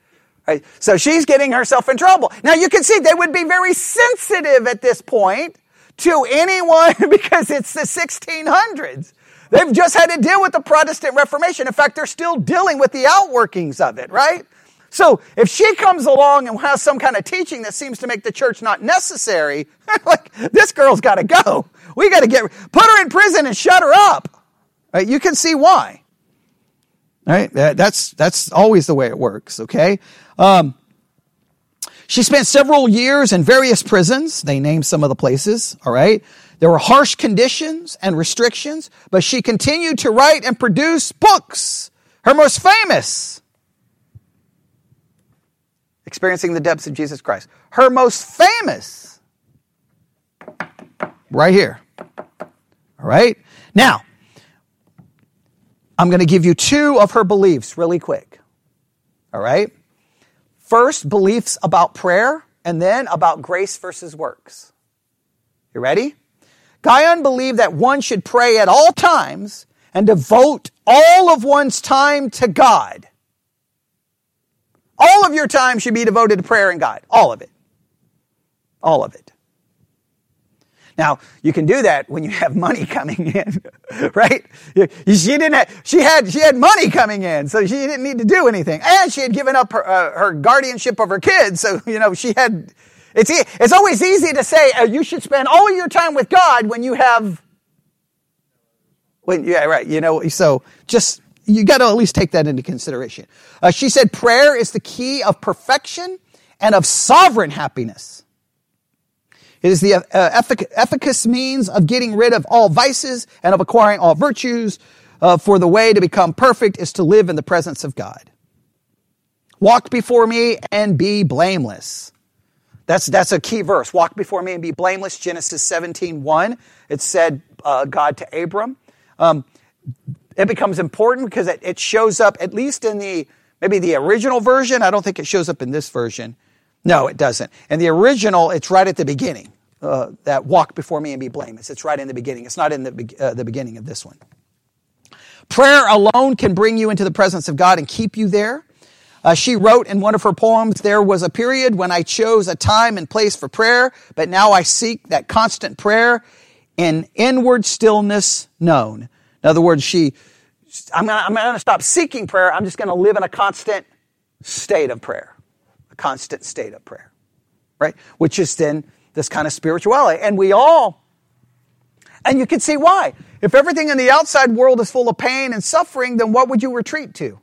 Right? So she's getting herself in trouble. Now you can see they would be very sensitive at this point to anyone because it's the 1600s. They've just had to deal with the Protestant Reformation. In fact, they're still dealing with the outworkings of it, right? So if she comes along and has some kind of teaching that seems to make the church not necessary, like this girl's got to go. We got to get put her in prison and shut her up. Right? You can see why. Right? That's that's always the way it works. Okay. Um, she spent several years in various prisons. They name some of the places. All right. There were harsh conditions and restrictions, but she continued to write and produce books. Her most famous experiencing the depths of Jesus Christ. Her most famous, right here. All right? Now, I'm going to give you two of her beliefs really quick. All right? First, beliefs about prayer, and then about grace versus works. You ready? Guyon believed that one should pray at all times and devote all of one's time to God. All of your time should be devoted to prayer and God. All of it. All of it. Now, you can do that when you have money coming in, right? She didn't have, she had, she had money coming in, so she didn't need to do anything. And she had given up her, uh, her guardianship of her kids, so, you know, she had, it's, it's always easy to say, uh, you should spend all your time with God when you have, when, yeah, right, you know, so just, you got to at least take that into consideration. Uh, she said prayer is the key of perfection and of sovereign happiness. It is the uh, effic- efficacious means of getting rid of all vices and of acquiring all virtues. Uh, for the way to become perfect is to live in the presence of God. Walk before me and be blameless. That's, that's a key verse. Walk before me and be blameless. Genesis 17, 1. It said uh, God to Abram. Um, it becomes important because it, it shows up, at least in the, maybe the original version. I don't think it shows up in this version. No, it doesn't. In the original, it's right at the beginning. Uh, that walk before me and be blameless. It's right in the beginning. It's not in the, uh, the beginning of this one. Prayer alone can bring you into the presence of God and keep you there. Uh, she wrote in one of her poems, There was a period when I chose a time and place for prayer, but now I seek that constant prayer in inward stillness known. In other words, she, I'm gonna, I'm gonna stop seeking prayer. I'm just gonna live in a constant state of prayer. A constant state of prayer. Right? Which is then this kind of spirituality. And we all, and you can see why. If everything in the outside world is full of pain and suffering, then what would you retreat to?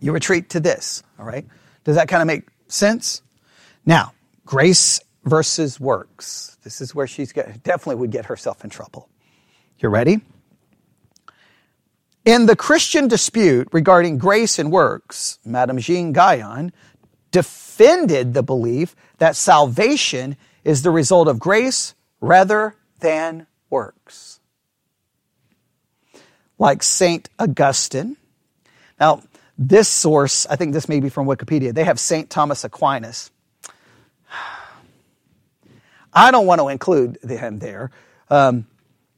You retreat to this, all right? Does that kind of make sense? Now, Grace versus works. This is where she's get, definitely would get herself in trouble. You ready? In the Christian dispute regarding grace and works, Madame Jeanne Guyon defended the belief that salvation is the result of grace rather than works. Like St. Augustine. Now, this source, I think this may be from Wikipedia, they have St. Thomas Aquinas. I don't want to include him there. Um,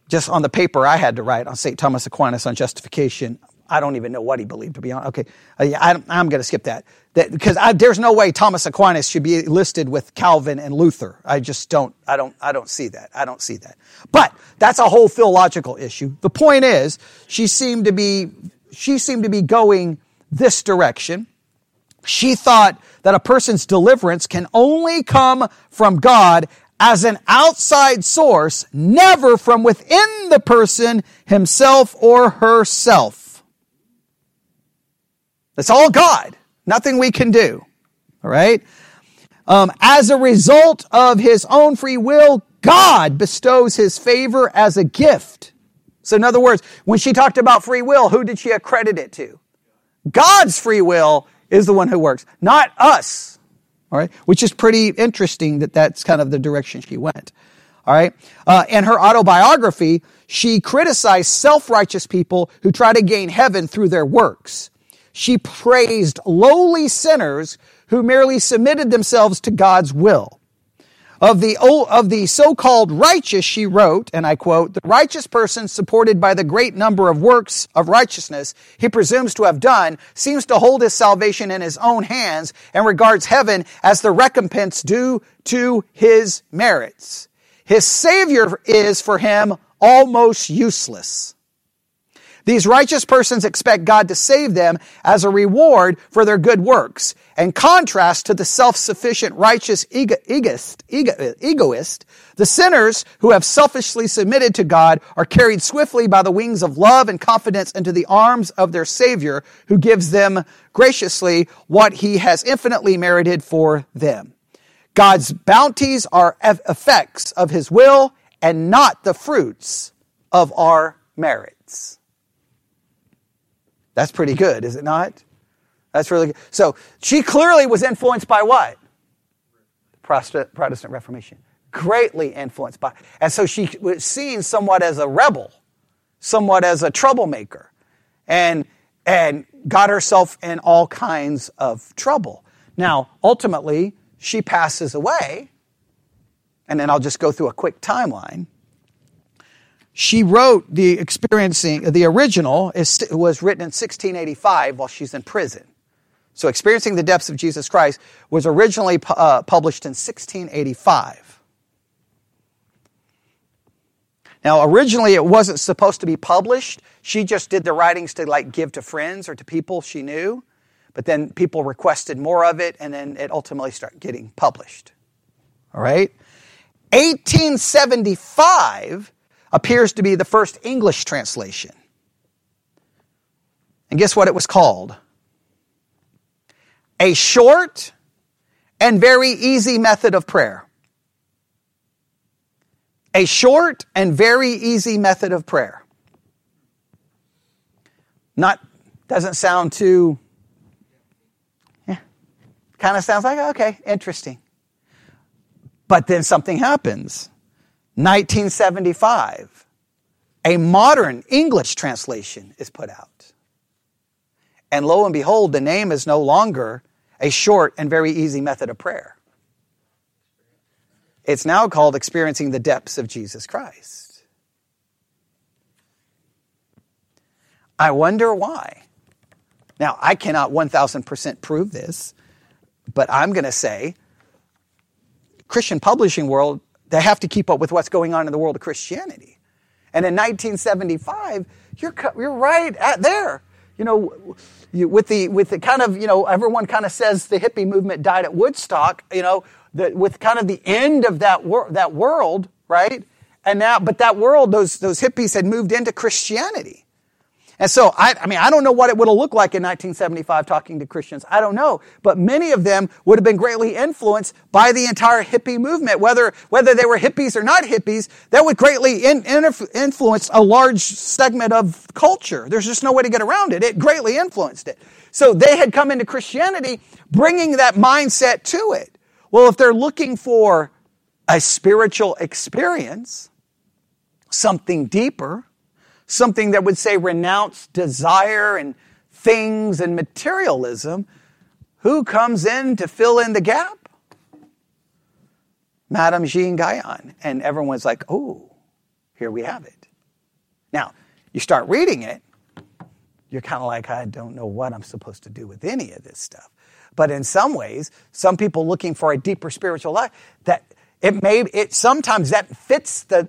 just on the paper I had to write on St. Thomas Aquinas on justification, I don't even know what he believed, to be honest. Okay, uh, I, am going to skip that. that because there's no way Thomas Aquinas should be listed with Calvin and Luther. I just don't, I don't, I don't see that. I don't see that. But that's a whole theological issue. The point is, she seemed to be, she seemed to be going this direction. She thought that a person's deliverance can only come from God as an outside source, never from within the person himself or herself. It's all God. Nothing we can do. All right? Um, as a result of his own free will, God bestows his favor as a gift. So, in other words, when she talked about free will, who did she accredit it to? God's free will is the one who works, not us. All right, which is pretty interesting that that's kind of the direction she went. All right, uh, in her autobiography, she criticized self-righteous people who try to gain heaven through their works. She praised lowly sinners who merely submitted themselves to God's will. Of the, of the so-called righteous, she wrote, and I quote, the righteous person supported by the great number of works of righteousness he presumes to have done seems to hold his salvation in his own hands and regards heaven as the recompense due to his merits. His savior is for him almost useless. These righteous persons expect God to save them as a reward for their good works. In contrast to the self-sufficient righteous ego- egoist, ego- egoist, the sinners who have selfishly submitted to God are carried swiftly by the wings of love and confidence into the arms of their Savior who gives them graciously what he has infinitely merited for them. God's bounties are effects of his will and not the fruits of our merits. That's pretty good, is it not? That's really good. So she clearly was influenced by what? Protestant Reformation. Greatly influenced by. And so she was seen somewhat as a rebel, somewhat as a troublemaker, and, and got herself in all kinds of trouble. Now, ultimately, she passes away, and then I'll just go through a quick timeline she wrote the experiencing the original is, was written in 1685 while she's in prison. So experiencing the depths of jesus christ was originally uh, published in 1685 now originally it wasn't supposed to be published. She just did the writings to like give to friends or to people she knew. But then people requested more of it and then it ultimately started getting published. All right? 1875 appears to be the first English translation. And guess what it was called? A short and very easy method of prayer. A short and very easy method of prayer. Not, doesn't sound too, yeah, kind of sounds like, okay, interesting. But then something happens. 1975, a modern English translation is put out. And lo and behold, the name is no longer a short and very easy method of prayer. It's now called Experiencing the Depths of Jesus Christ. I wonder why. Now, I cannot 1000% prove this, but I'm going to say Christian publishing world they have to keep up with what's going on in the world of Christianity. And in 1975, you're, you're right at there. You know, you, with the with the kind of you know everyone kind of says the hippie movement died at Woodstock. You know, with kind of the end of that wor- that world, right? And now, but that world, those those hippies had moved into Christianity. And so, I, I mean, I don't know what it would have looked like in 1975 talking to Christians. I don't know. But many of them would have been greatly influenced by the entire hippie movement, whether, whether they were hippies or not hippies, that would greatly in, in, influence a large segment of culture. There's just no way to get around it. It greatly influenced it. So they had come into Christianity bringing that mindset to it. Well, if they're looking for a spiritual experience, something deeper, something that would say renounce desire and things and materialism, who comes in to fill in the gap? Madame Jeanne Guyon. And everyone's like, oh, here we have it. Now, you start reading it, you're kind of like, I don't know what I'm supposed to do with any of this stuff. But in some ways, some people looking for a deeper spiritual life, that it may, it sometimes that fits the,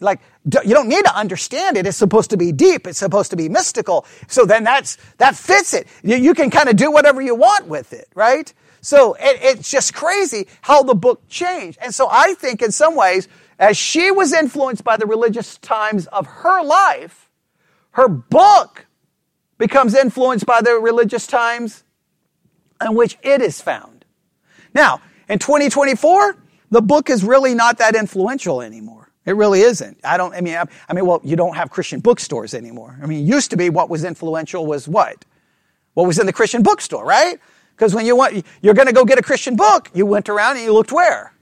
like you don't need to understand it. It's supposed to be deep. It's supposed to be mystical. So then that's that fits it. You, you can kind of do whatever you want with it, right? So it, it's just crazy how the book changed. And so I think in some ways, as she was influenced by the religious times of her life, her book becomes influenced by the religious times in which it is found. Now, in 2024, the book is really not that influential anymore. It really isn't. I don't, I mean, I, I, mean, well, you don't have Christian bookstores anymore. I mean, it used to be what was influential was what? What was in the Christian bookstore, right? Because when you want, you're going to go get a Christian book, you went around and you looked where?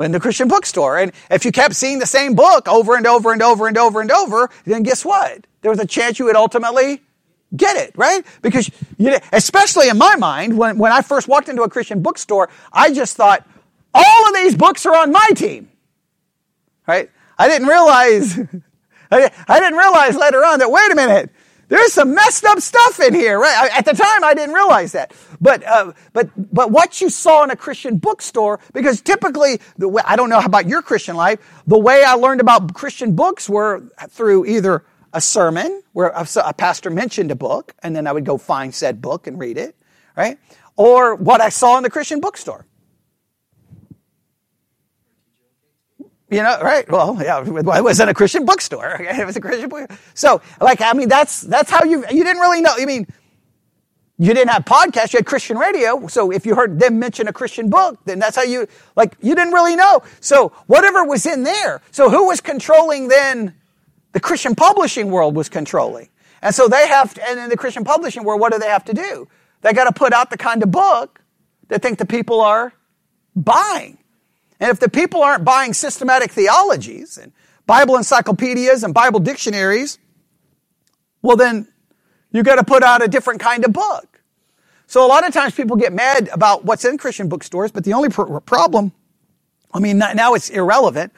In the Christian bookstore. And if you kept seeing the same book over and over and over and over and over, then guess what? There was a chance you would ultimately get it, right? Because you, especially in my mind, when, when I first walked into a Christian bookstore, I just thought, all of these books are on my team. Right? I didn't realize, I didn't realize later on that, wait a minute, there's some messed up stuff in here, right? At the time, I didn't realize that. But, uh, but, but what you saw in a Christian bookstore, because typically, the way, I don't know about your Christian life, the way I learned about Christian books were through either a sermon where a, a pastor mentioned a book, and then I would go find said book and read it, right? Or what I saw in the Christian bookstore. You know, right? Well, yeah, it was in a Christian bookstore. Okay? It was a Christian book. So, like, I mean, that's, that's how you, you didn't really know. I mean, you didn't have podcasts, you had Christian radio. So if you heard them mention a Christian book, then that's how you, like, you didn't really know. So whatever was in there. So who was controlling then? The Christian publishing world was controlling. And so they have, to, and in the Christian publishing world, what do they have to do? They got to put out the kind of book that think the people are buying. And if the people aren't buying systematic theologies and Bible encyclopedias and Bible dictionaries, well, then you got to put out a different kind of book. So a lot of times people get mad about what's in Christian bookstores, but the only pr- problem, I mean, now it's irrelevant.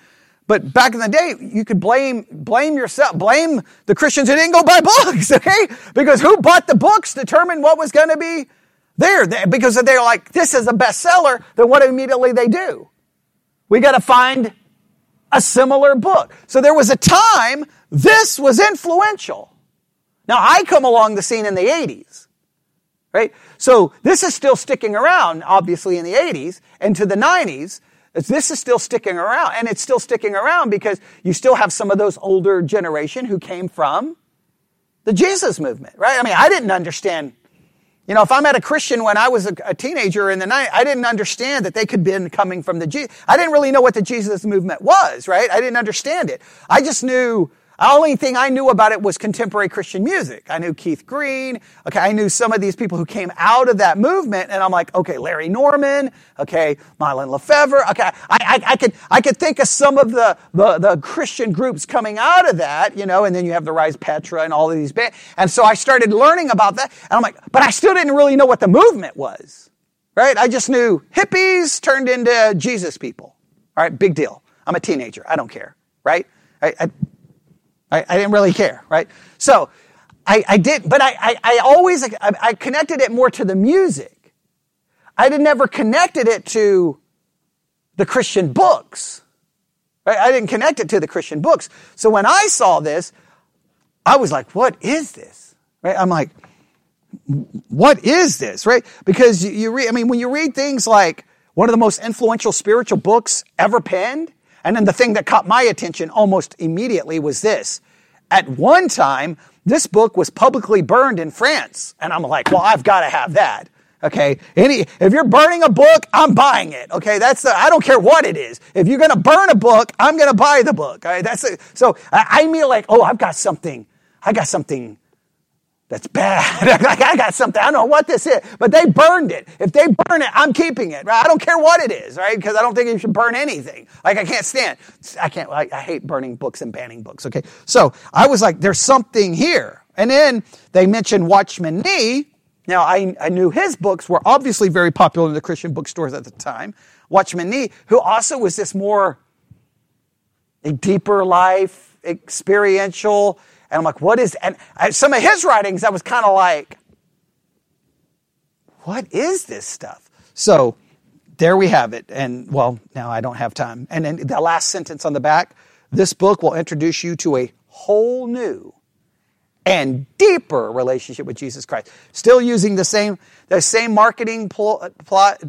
But back in the day, you could blame, blame yourself, blame the Christians who didn't go buy books, okay? Because who bought the books determined what was going to be there. Because they're like, this is a bestseller, then what immediately they do? We got to find a similar book. So there was a time this was influential. Now I come along the scene in the 80s, right? So this is still sticking around, obviously in the 80s and to the 90s. This is still sticking around and it's still sticking around because you still have some of those older generation who came from the Jesus movement, right? I mean, I didn't understand you know, if I met a Christian when I was a, a, teenager in the night, I didn't understand that they could be coming from the Jesus. I didn't really know what the Jesus movement was, right? I didn't understand it. I just knew the only thing I knew about it was contemporary Christian music. I knew Keith Green. Okay, I knew some of these people who came out of that movement, and I'm like, okay, Larry Norman. Okay, Mylon Lefevre. Okay, I, I, I could I could think of some of the, the the Christian groups coming out of that, you know, and then you have the Rise Petra and all of these bands. And so I started learning about that, and I'm like, but I still didn't really know what the movement was, right? I just knew hippies turned into Jesus people. All right, big deal. I'm a teenager. I don't care, right? I, I I, I didn't really care, right? So I, I did, but I, I, I always, I, connected it more to the music. I had never connected it to the Christian books. Right? I didn't connect it to the Christian books. So when I saw this, I was like, what is this? Right? I'm like, what is this? Right? Because you, you read, I mean, when you read things like one of the most influential spiritual books ever penned, and then the thing that caught my attention almost immediately was this. At one time, this book was publicly burned in France. And I'm like, well, I've got to have that. Okay. Any, if you're burning a book, I'm buying it. Okay. That's the, I don't care what it is. If you're going to burn a book, I'm going to buy the book. That's it. So I, I mean like, oh, I've got something. I got something that's bad. like I got something. I don't know what this is, but they burned it. If they burn it, I'm keeping it. Right? I don't care what it is, right? Because I don't think you should burn anything. Like I can't stand. I can't. I, I hate burning books and banning books. Okay, so I was like, there's something here. And then they mentioned Watchman Nee. Now I, I knew his books were obviously very popular in the Christian bookstores at the time. Watchman Nee, who also was this more a deeper life, experiential and I'm like, what is, and some of his writings, I was kind of like, what is this stuff? So there we have it. And well, now I don't have time. And then the last sentence on the back this book will introduce you to a whole new and deeper relationship with Jesus Christ. Still using the same, the same marketing pl- plot,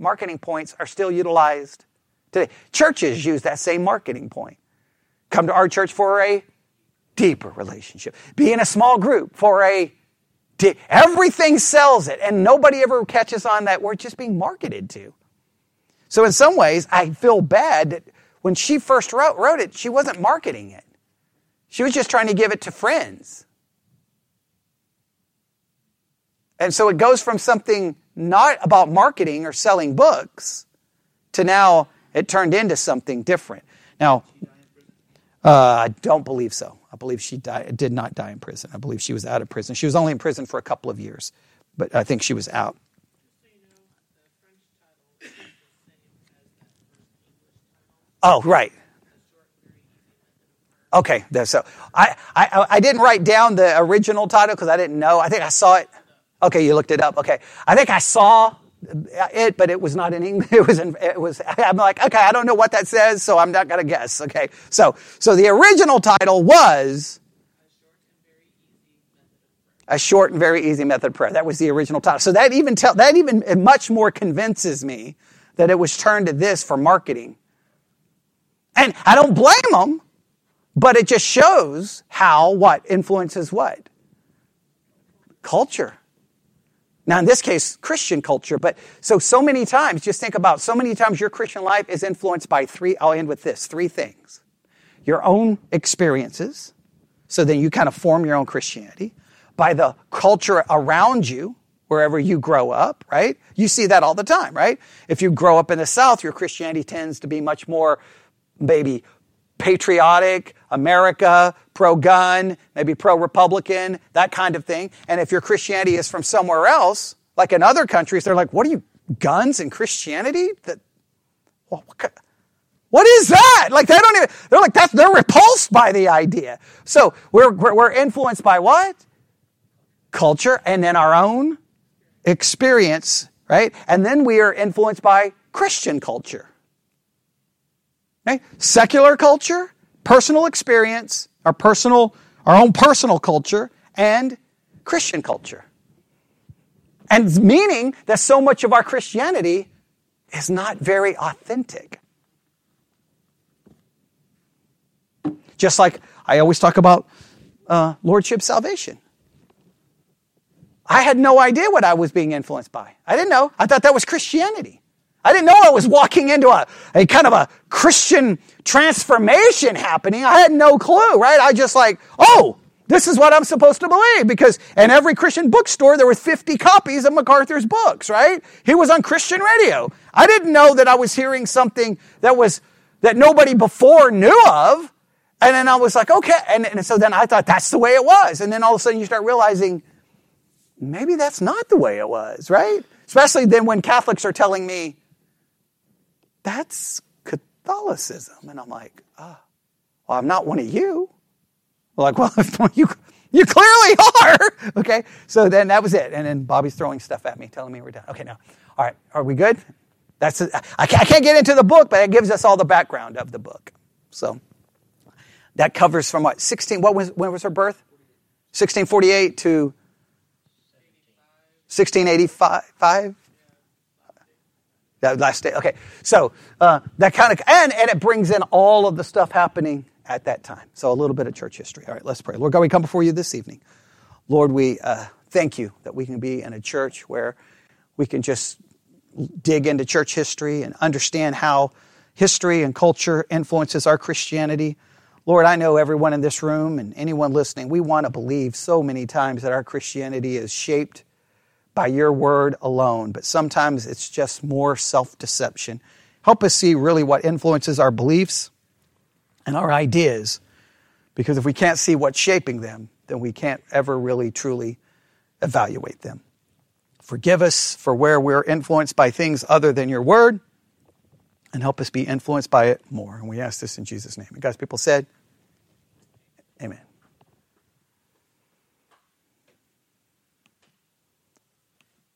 marketing points are still utilized today. Churches use that same marketing point. Come to our church for a deeper relationship. Be in a small group for a di- everything sells it and nobody ever catches on that we're just being marketed to. So in some ways, I feel bad that when she first wrote, wrote it, she wasn't marketing it. She was just trying to give it to friends. And so it goes from something not about marketing or selling books to now it turned into something different. Now, uh, I don't believe so. I believe she died, did not die in prison. I believe she was out of prison. She was only in prison for a couple of years, but I think she was out. Oh, right. Okay, so I, I, I didn't write down the original title because I didn't know. I think I saw it. Okay, you looked it up. Okay, I think I saw it, but it was not in English. It was, in, it was, I'm like, okay, I don't know what that says, so I'm not going to guess. Okay. So, so the original title was a short and very easy method of prayer. That was the original title. So that even tell, that even much more convinces me that it was turned to this for marketing. And I don't blame them, but it just shows how what influences what? Culture. Now, in this case, Christian culture, but so, so many times, just think about so many times your Christian life is influenced by three, I'll end with this, three things. Your own experiences, so then you kind of form your own Christianity, by the culture around you, wherever you grow up, right? You see that all the time, right? If you grow up in the South, your Christianity tends to be much more maybe patriotic, America, pro gun, maybe pro Republican, that kind of thing. And if your Christianity is from somewhere else, like in other countries, they're like, what are you, guns and Christianity? That, what, what is that? Like they don't even, they're like, that's, they're repulsed by the idea. So we're, we're influenced by what? Culture and then our own experience, right? And then we are influenced by Christian culture. Okay? Secular culture, personal experience, our personal, our own personal culture, and Christian culture. And meaning that so much of our Christianity is not very authentic. Just like I always talk about uh, Lordship salvation. I had no idea what I was being influenced by. I didn't know. I thought that was Christianity. I didn't know I was walking into a, a kind of a Christian transformation happening. I had no clue, right? I just like, oh, this is what I'm supposed to believe because in every Christian bookstore there were 50 copies of MacArthur's books, right? He was on Christian radio. I didn't know that I was hearing something that was that nobody before knew of. And then I was like, okay. And, and so then I thought that's the way it was. And then all of a sudden you start realizing maybe that's not the way it was, right? Especially then when Catholics are telling me, that's Catholicism. And I'm like, ah, oh, well, I'm not one of you. like, well, you, you clearly are. Okay. So then that was it. And then Bobby's throwing stuff at me, telling me we're done. Okay, now, all right. Are we good? That's, I can't get into the book, but it gives us all the background of the book. So that covers from what? 16, what was, when was her birth? 1648 to 1685? That last day. Okay. So uh, that kind of and and it brings in all of the stuff happening at that time. So a little bit of church history. All right, let's pray. Lord God, we come before you this evening. Lord, we uh, thank you that we can be in a church where we can just dig into church history and understand how history and culture influences our Christianity. Lord, I know everyone in this room and anyone listening, we want to believe so many times that our Christianity is shaped by your word alone, but sometimes it's just more self deception. Help us see really what influences our beliefs and our ideas, because if we can't see what's shaping them, then we can't ever really truly evaluate them. Forgive us for where we're influenced by things other than your word, and help us be influenced by it more. And we ask this in Jesus' name. And God's people said, Amen.